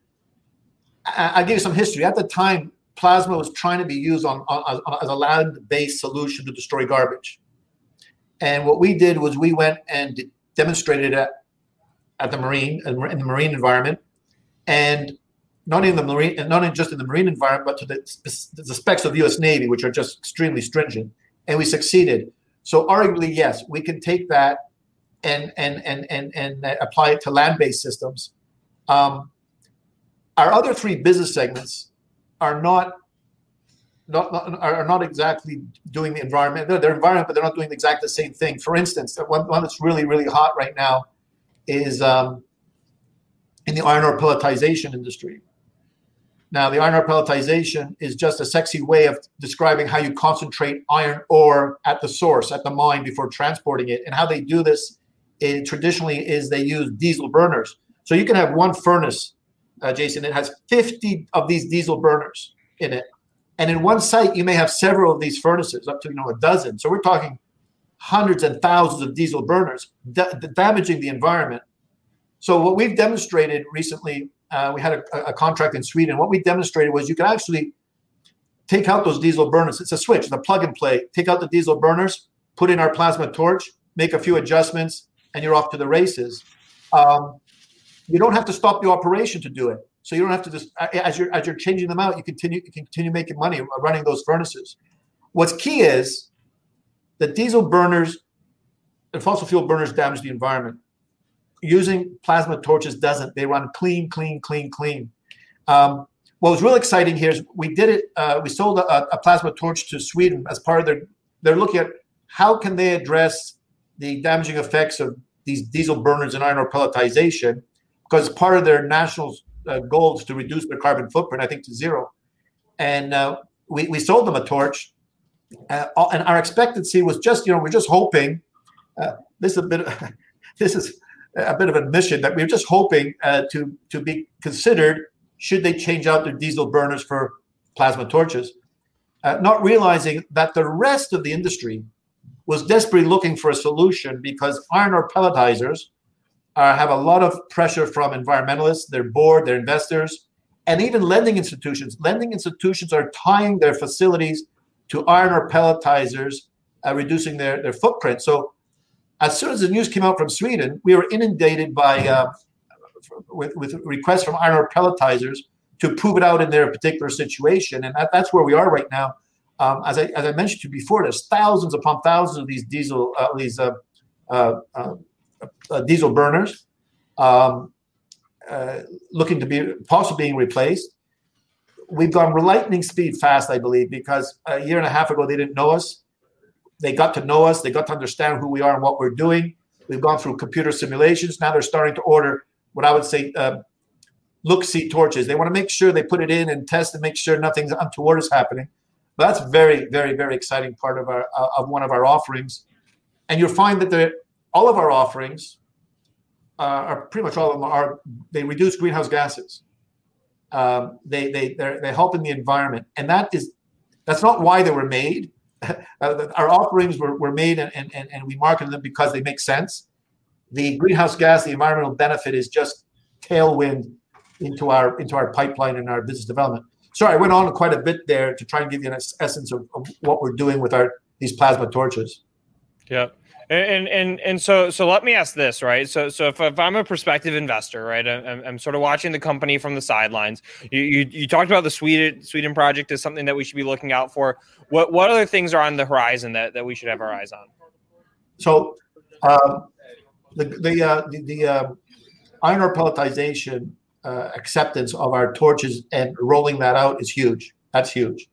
I, I'll give you some history. At the time, plasma was trying to be used on, on, on as a land-based solution to destroy garbage. And what we did was we went and de- demonstrated it at the marine in the marine environment, and not in the marine, not in just in the marine environment, but to the, the specs of the U.S. Navy, which are just extremely stringent, and we succeeded. So arguably, yes, we can take that and and and and and apply it to land-based systems. Um, our other three business segments are not. Not, not are not exactly doing the environment. They're, they're environment, but they're not doing exactly the same thing. For instance, one, one that's really really hot right now is um, in the iron ore pelletization industry. Now, the iron ore pelletization is just a sexy way of describing how you concentrate iron ore at the source, at the mine, before transporting it. And how they do this eh, traditionally is they use diesel burners. So you can have one furnace, uh, Jason, it has 50 of these diesel burners in it. And in one site, you may have several of these furnaces, up to you know a dozen. So we're talking hundreds and thousands of diesel burners, da- damaging the environment. So what we've demonstrated recently, uh, we had a, a contract in Sweden. What we demonstrated was you can actually take out those diesel burners. It's a switch, it's a plug and play. Take out the diesel burners, put in our plasma torch, make a few adjustments, and you're off to the races. Um, you don't have to stop the operation to do it. So you don't have to just as you're as you're changing them out, you continue you continue making money running those furnaces. What's key is the diesel burners and fossil fuel burners damage the environment. Using plasma torches doesn't. They run clean, clean, clean, clean. Um, what was real exciting here is we did it. Uh, we sold a, a plasma torch to Sweden as part of their. They're looking at how can they address the damaging effects of these diesel burners and iron ore pelletization, because part of their national uh, goal is to reduce their carbon footprint, I think, to zero. And uh, we, we sold them a torch, uh, and our expectancy was just, you know, we're just hoping. Uh, this is a bit. this is a bit of admission that we're just hoping uh, to to be considered should they change out their diesel burners for plasma torches, uh, not realizing that the rest of the industry was desperately looking for a solution because iron ore pelletizers uh, have a lot of pressure from environmentalists, their board, their investors, and even lending institutions. Lending institutions are tying their facilities to iron ore pelletizers, uh, reducing their, their footprint. So, as soon as the news came out from Sweden, we were inundated by uh, with, with requests from iron ore pelletizers to prove it out in their particular situation, and that, that's where we are right now. Um, as I as I mentioned to you before, there's thousands upon thousands of these diesel uh, these uh, uh, uh, diesel burners um, uh, looking to be possibly being replaced. We've gone lightning speed fast, I believe, because a year and a half ago they didn't know us. They got to know us. They got to understand who we are and what we're doing. We've gone through computer simulations. Now they're starting to order what I would say uh, look see torches. They want to make sure they put it in and test and make sure nothing untoward is happening. But that's very, very, very exciting part of our uh, of one of our offerings. And you'll find that all of our offerings uh, are pretty much all of them are they reduce greenhouse gases. Um, they they they help in the environment, and that is that's not why they were made. uh, our offerings were, were made and, and, and we marketed them because they make sense. The greenhouse gas, the environmental benefit is just tailwind into our into our pipeline and our business development. Sorry, I went on quite a bit there to try and give you an essence of, of what we're doing with our these plasma torches. Yep. And and and so so let me ask this, right? So so if, if I'm a prospective investor, right, I'm, I'm sort of watching the company from the sidelines. You, you you talked about the Sweden Sweden project as something that we should be looking out for. What what other things are on the horizon that, that we should have our eyes on? So, um, the the uh, the, the uh, iron ore pelletization uh, acceptance of our torches and rolling that out is huge. That's huge.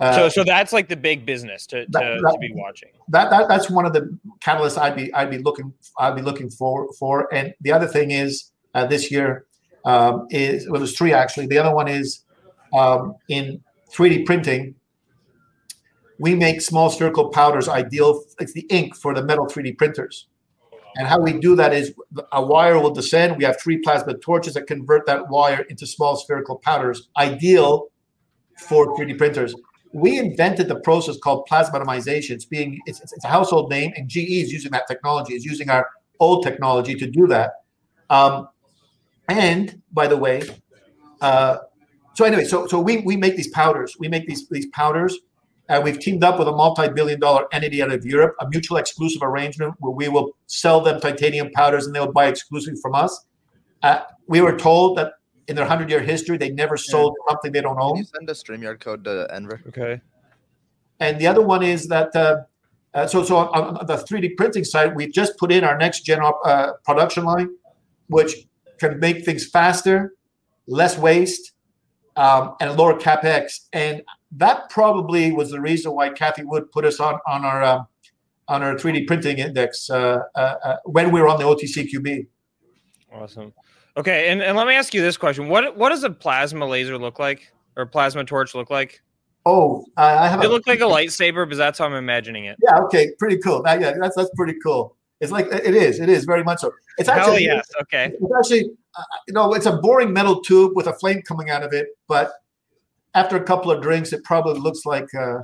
Uh, so so that's like the big business to, to, that- that- to be watching. That, that that's one of the catalysts I'd be I'd be looking I'd be looking for for. And the other thing is uh, this year um, is well, there's three actually. The other one is um, in 3D printing. We make small spherical powders ideal. It's the ink for the metal 3D printers. And how we do that is a wire will descend. We have three plasma torches that convert that wire into small spherical powders, ideal for 3D printers. We invented the process called plasmatomization. It's being it's, it's a household name, and GE is using that technology. Is using our old technology to do that. Um, and by the way, uh, so anyway, so so we we make these powders. We make these these powders. Uh, we've teamed up with a multi-billion-dollar entity out of Europe, a mutual exclusive arrangement where we will sell them titanium powders and they'll buy exclusively from us. Uh, we were told that in their hundred-year history, they never sold something they don't Can own. you send a StreamYard code to Enver? Okay. And the other one is that uh, uh, so so on, on the 3D printing side, we've just put in our next gen op- uh, production line, which can make things faster, less waste, um, and lower capex. And that probably was the reason why Cathie Wood put us on on our um, on our 3D printing index uh, uh, uh, when we were on the OTCQB. Awesome. Okay, and, and let me ask you this question: what what does a plasma laser look like, or plasma torch look like? Oh, I I have it a, look like a lightsaber? Because that's how I'm imagining it. yeah, okay, pretty cool. That, yeah, that's that's pretty cool. It's like it is, it is very much so. It's Hell actually yes. Okay. It's actually, uh, you know, it's a boring metal tube with a flame coming out of it, but after a couple of drinks, it probably looks like. Uh,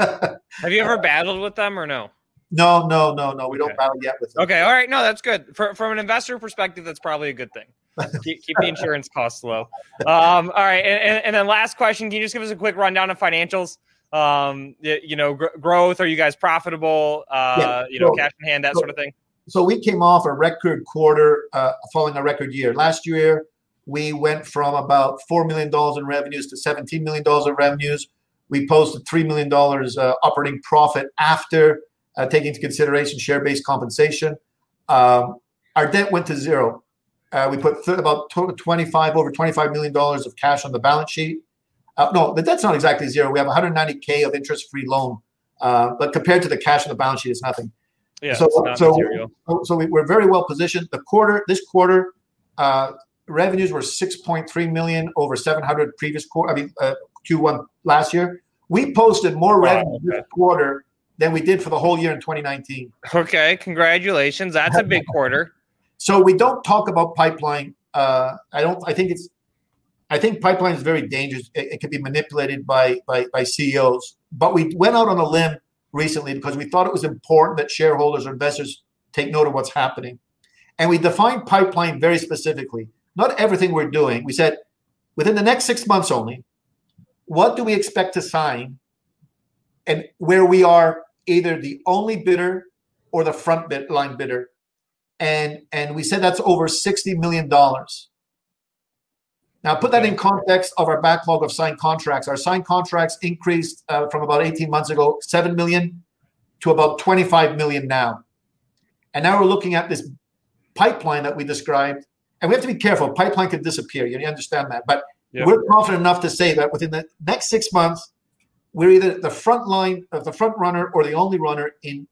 Have you ever battled with them or no? No, no, no, no. We Okay. don't battle yet with them. Okay. All right. No, that's good. For, from an investor perspective, that's probably a good thing. keep, keep the insurance costs low. Um, all right. And, and, and then last question: Can you just give us a quick rundown of financials? Um, y- you know, gr- growth. Are you guys profitable? Uh, Yeah, you know, so- cash in hand, that so- sort of thing. So we came off a record quarter uh, following a record year. Last year, we went from about $4 million in revenues to $17 million in revenues. We posted $3 million uh, operating profit after uh, taking into consideration share based compensation. Um, our debt went to zero. Uh, we put th- about tw- 25 over 25 million dollars of cash on the balance sheet. Uh, no, the debt's not exactly zero. We have 190k of interest-free loan, uh, but compared to the cash on the balance sheet, it's nothing. Yeah. so, so, material. so, we, we're very well positioned. The quarter, this quarter, uh, revenues were 6.3 million over 700 previous quarter. I mean, uh, Q1 last year. We posted more Wow, revenue this quarter than we did for the whole year in 2019. Okay. Congratulations. That's a big quarter. So we don't talk about pipeline. Uh, I don't. I think it's. I think pipeline is very dangerous. It, it can be manipulated by, by by CEOs. But we went out on a limb recently because we thought it was important that shareholders or investors take note of what's happening, and we defined pipeline very specifically. Not everything we're doing. We said within the next six months only. What do we expect to sign, and where we are either the only bidder or the front bid line bidder. And and we said that's over 60 million dollars. Now put that in context of our backlog of signed contracts. Our signed contracts increased uh, from about 18 months ago 7 million to about 25 million now. And now we're looking at this pipeline that we described. And we have to be careful. Pipeline could disappear. You understand that. But Yep. we're confident enough to say that within the next six months we're either the front line of the front runner or the only runner in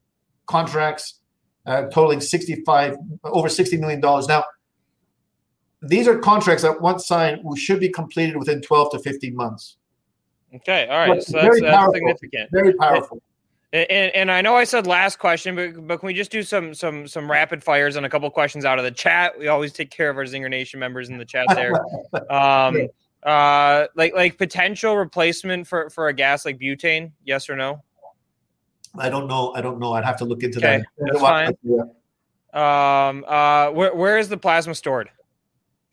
contracts uh, totaling 65 over 60 million dollars now these are contracts that once signed should be completed within 12 to 15 months Okay. All right. But So that's, very that's powerful. significant. very powerful And, and, and I know I said last question, but but can we just do some some some rapid fires and a couple questions out of the chat? We always take care of our Zinger Nation members in the chat there. Um, uh, like like potential replacement for for a gas like butane? Yes or no? i don't know i don't know i'd have to look into Okay, that that's fine. Yeah. Um, uh, where where is the plasma stored?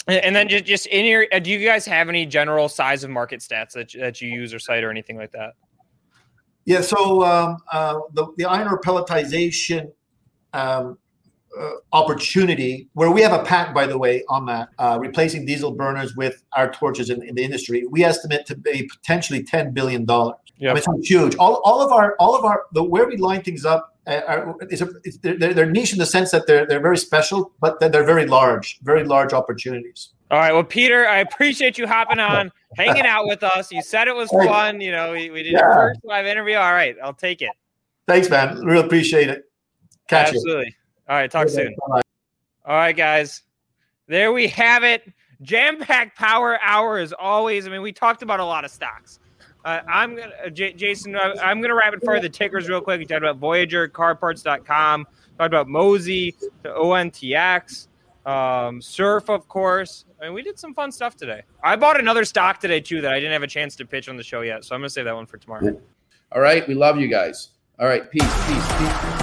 And, then just just in your, uh, do you guys have any general size of market stats that that you use or cite or anything like that? Yeah, so um, uh, the, the iron ore pelletization um, uh, opportunity, where we have a patent, by the way, on that, uh, replacing diesel burners with our torches in, in the industry, we estimate to be potentially ten billion dollars. Yeah. I mean, it's huge. All, all of our, all of our, the where we line things up uh, are, is a, it's, they're, they're niche in the sense that they're they're very special, but they're, they're very large, very large opportunities. All right. Well, Peter, I appreciate you hopping on, hanging out with us. You said it was fun. You know, we, we did Yeah. a first live interview. All right. I'll take it. Thanks, man. Really appreciate it. Catch you. All right. Talk soon. Bye. All right, guys. There we have it. Jam packed power hour as always. I mean, we talked about a lot of stocks. Uh, I'm gonna, uh, J- Jason. Uh, I'm gonna rapid fire the tickers real quick. We talked about Voyager, CarParts.com. Talked about Mosey, the ONTX, um, Surf, of course. I mean, we did some fun stuff today. I bought another stock today too that I didn't have a chance to pitch on the show yet, so I'm gonna save that one for tomorrow. All right. We love you guys. All right. Peace, peace, peace.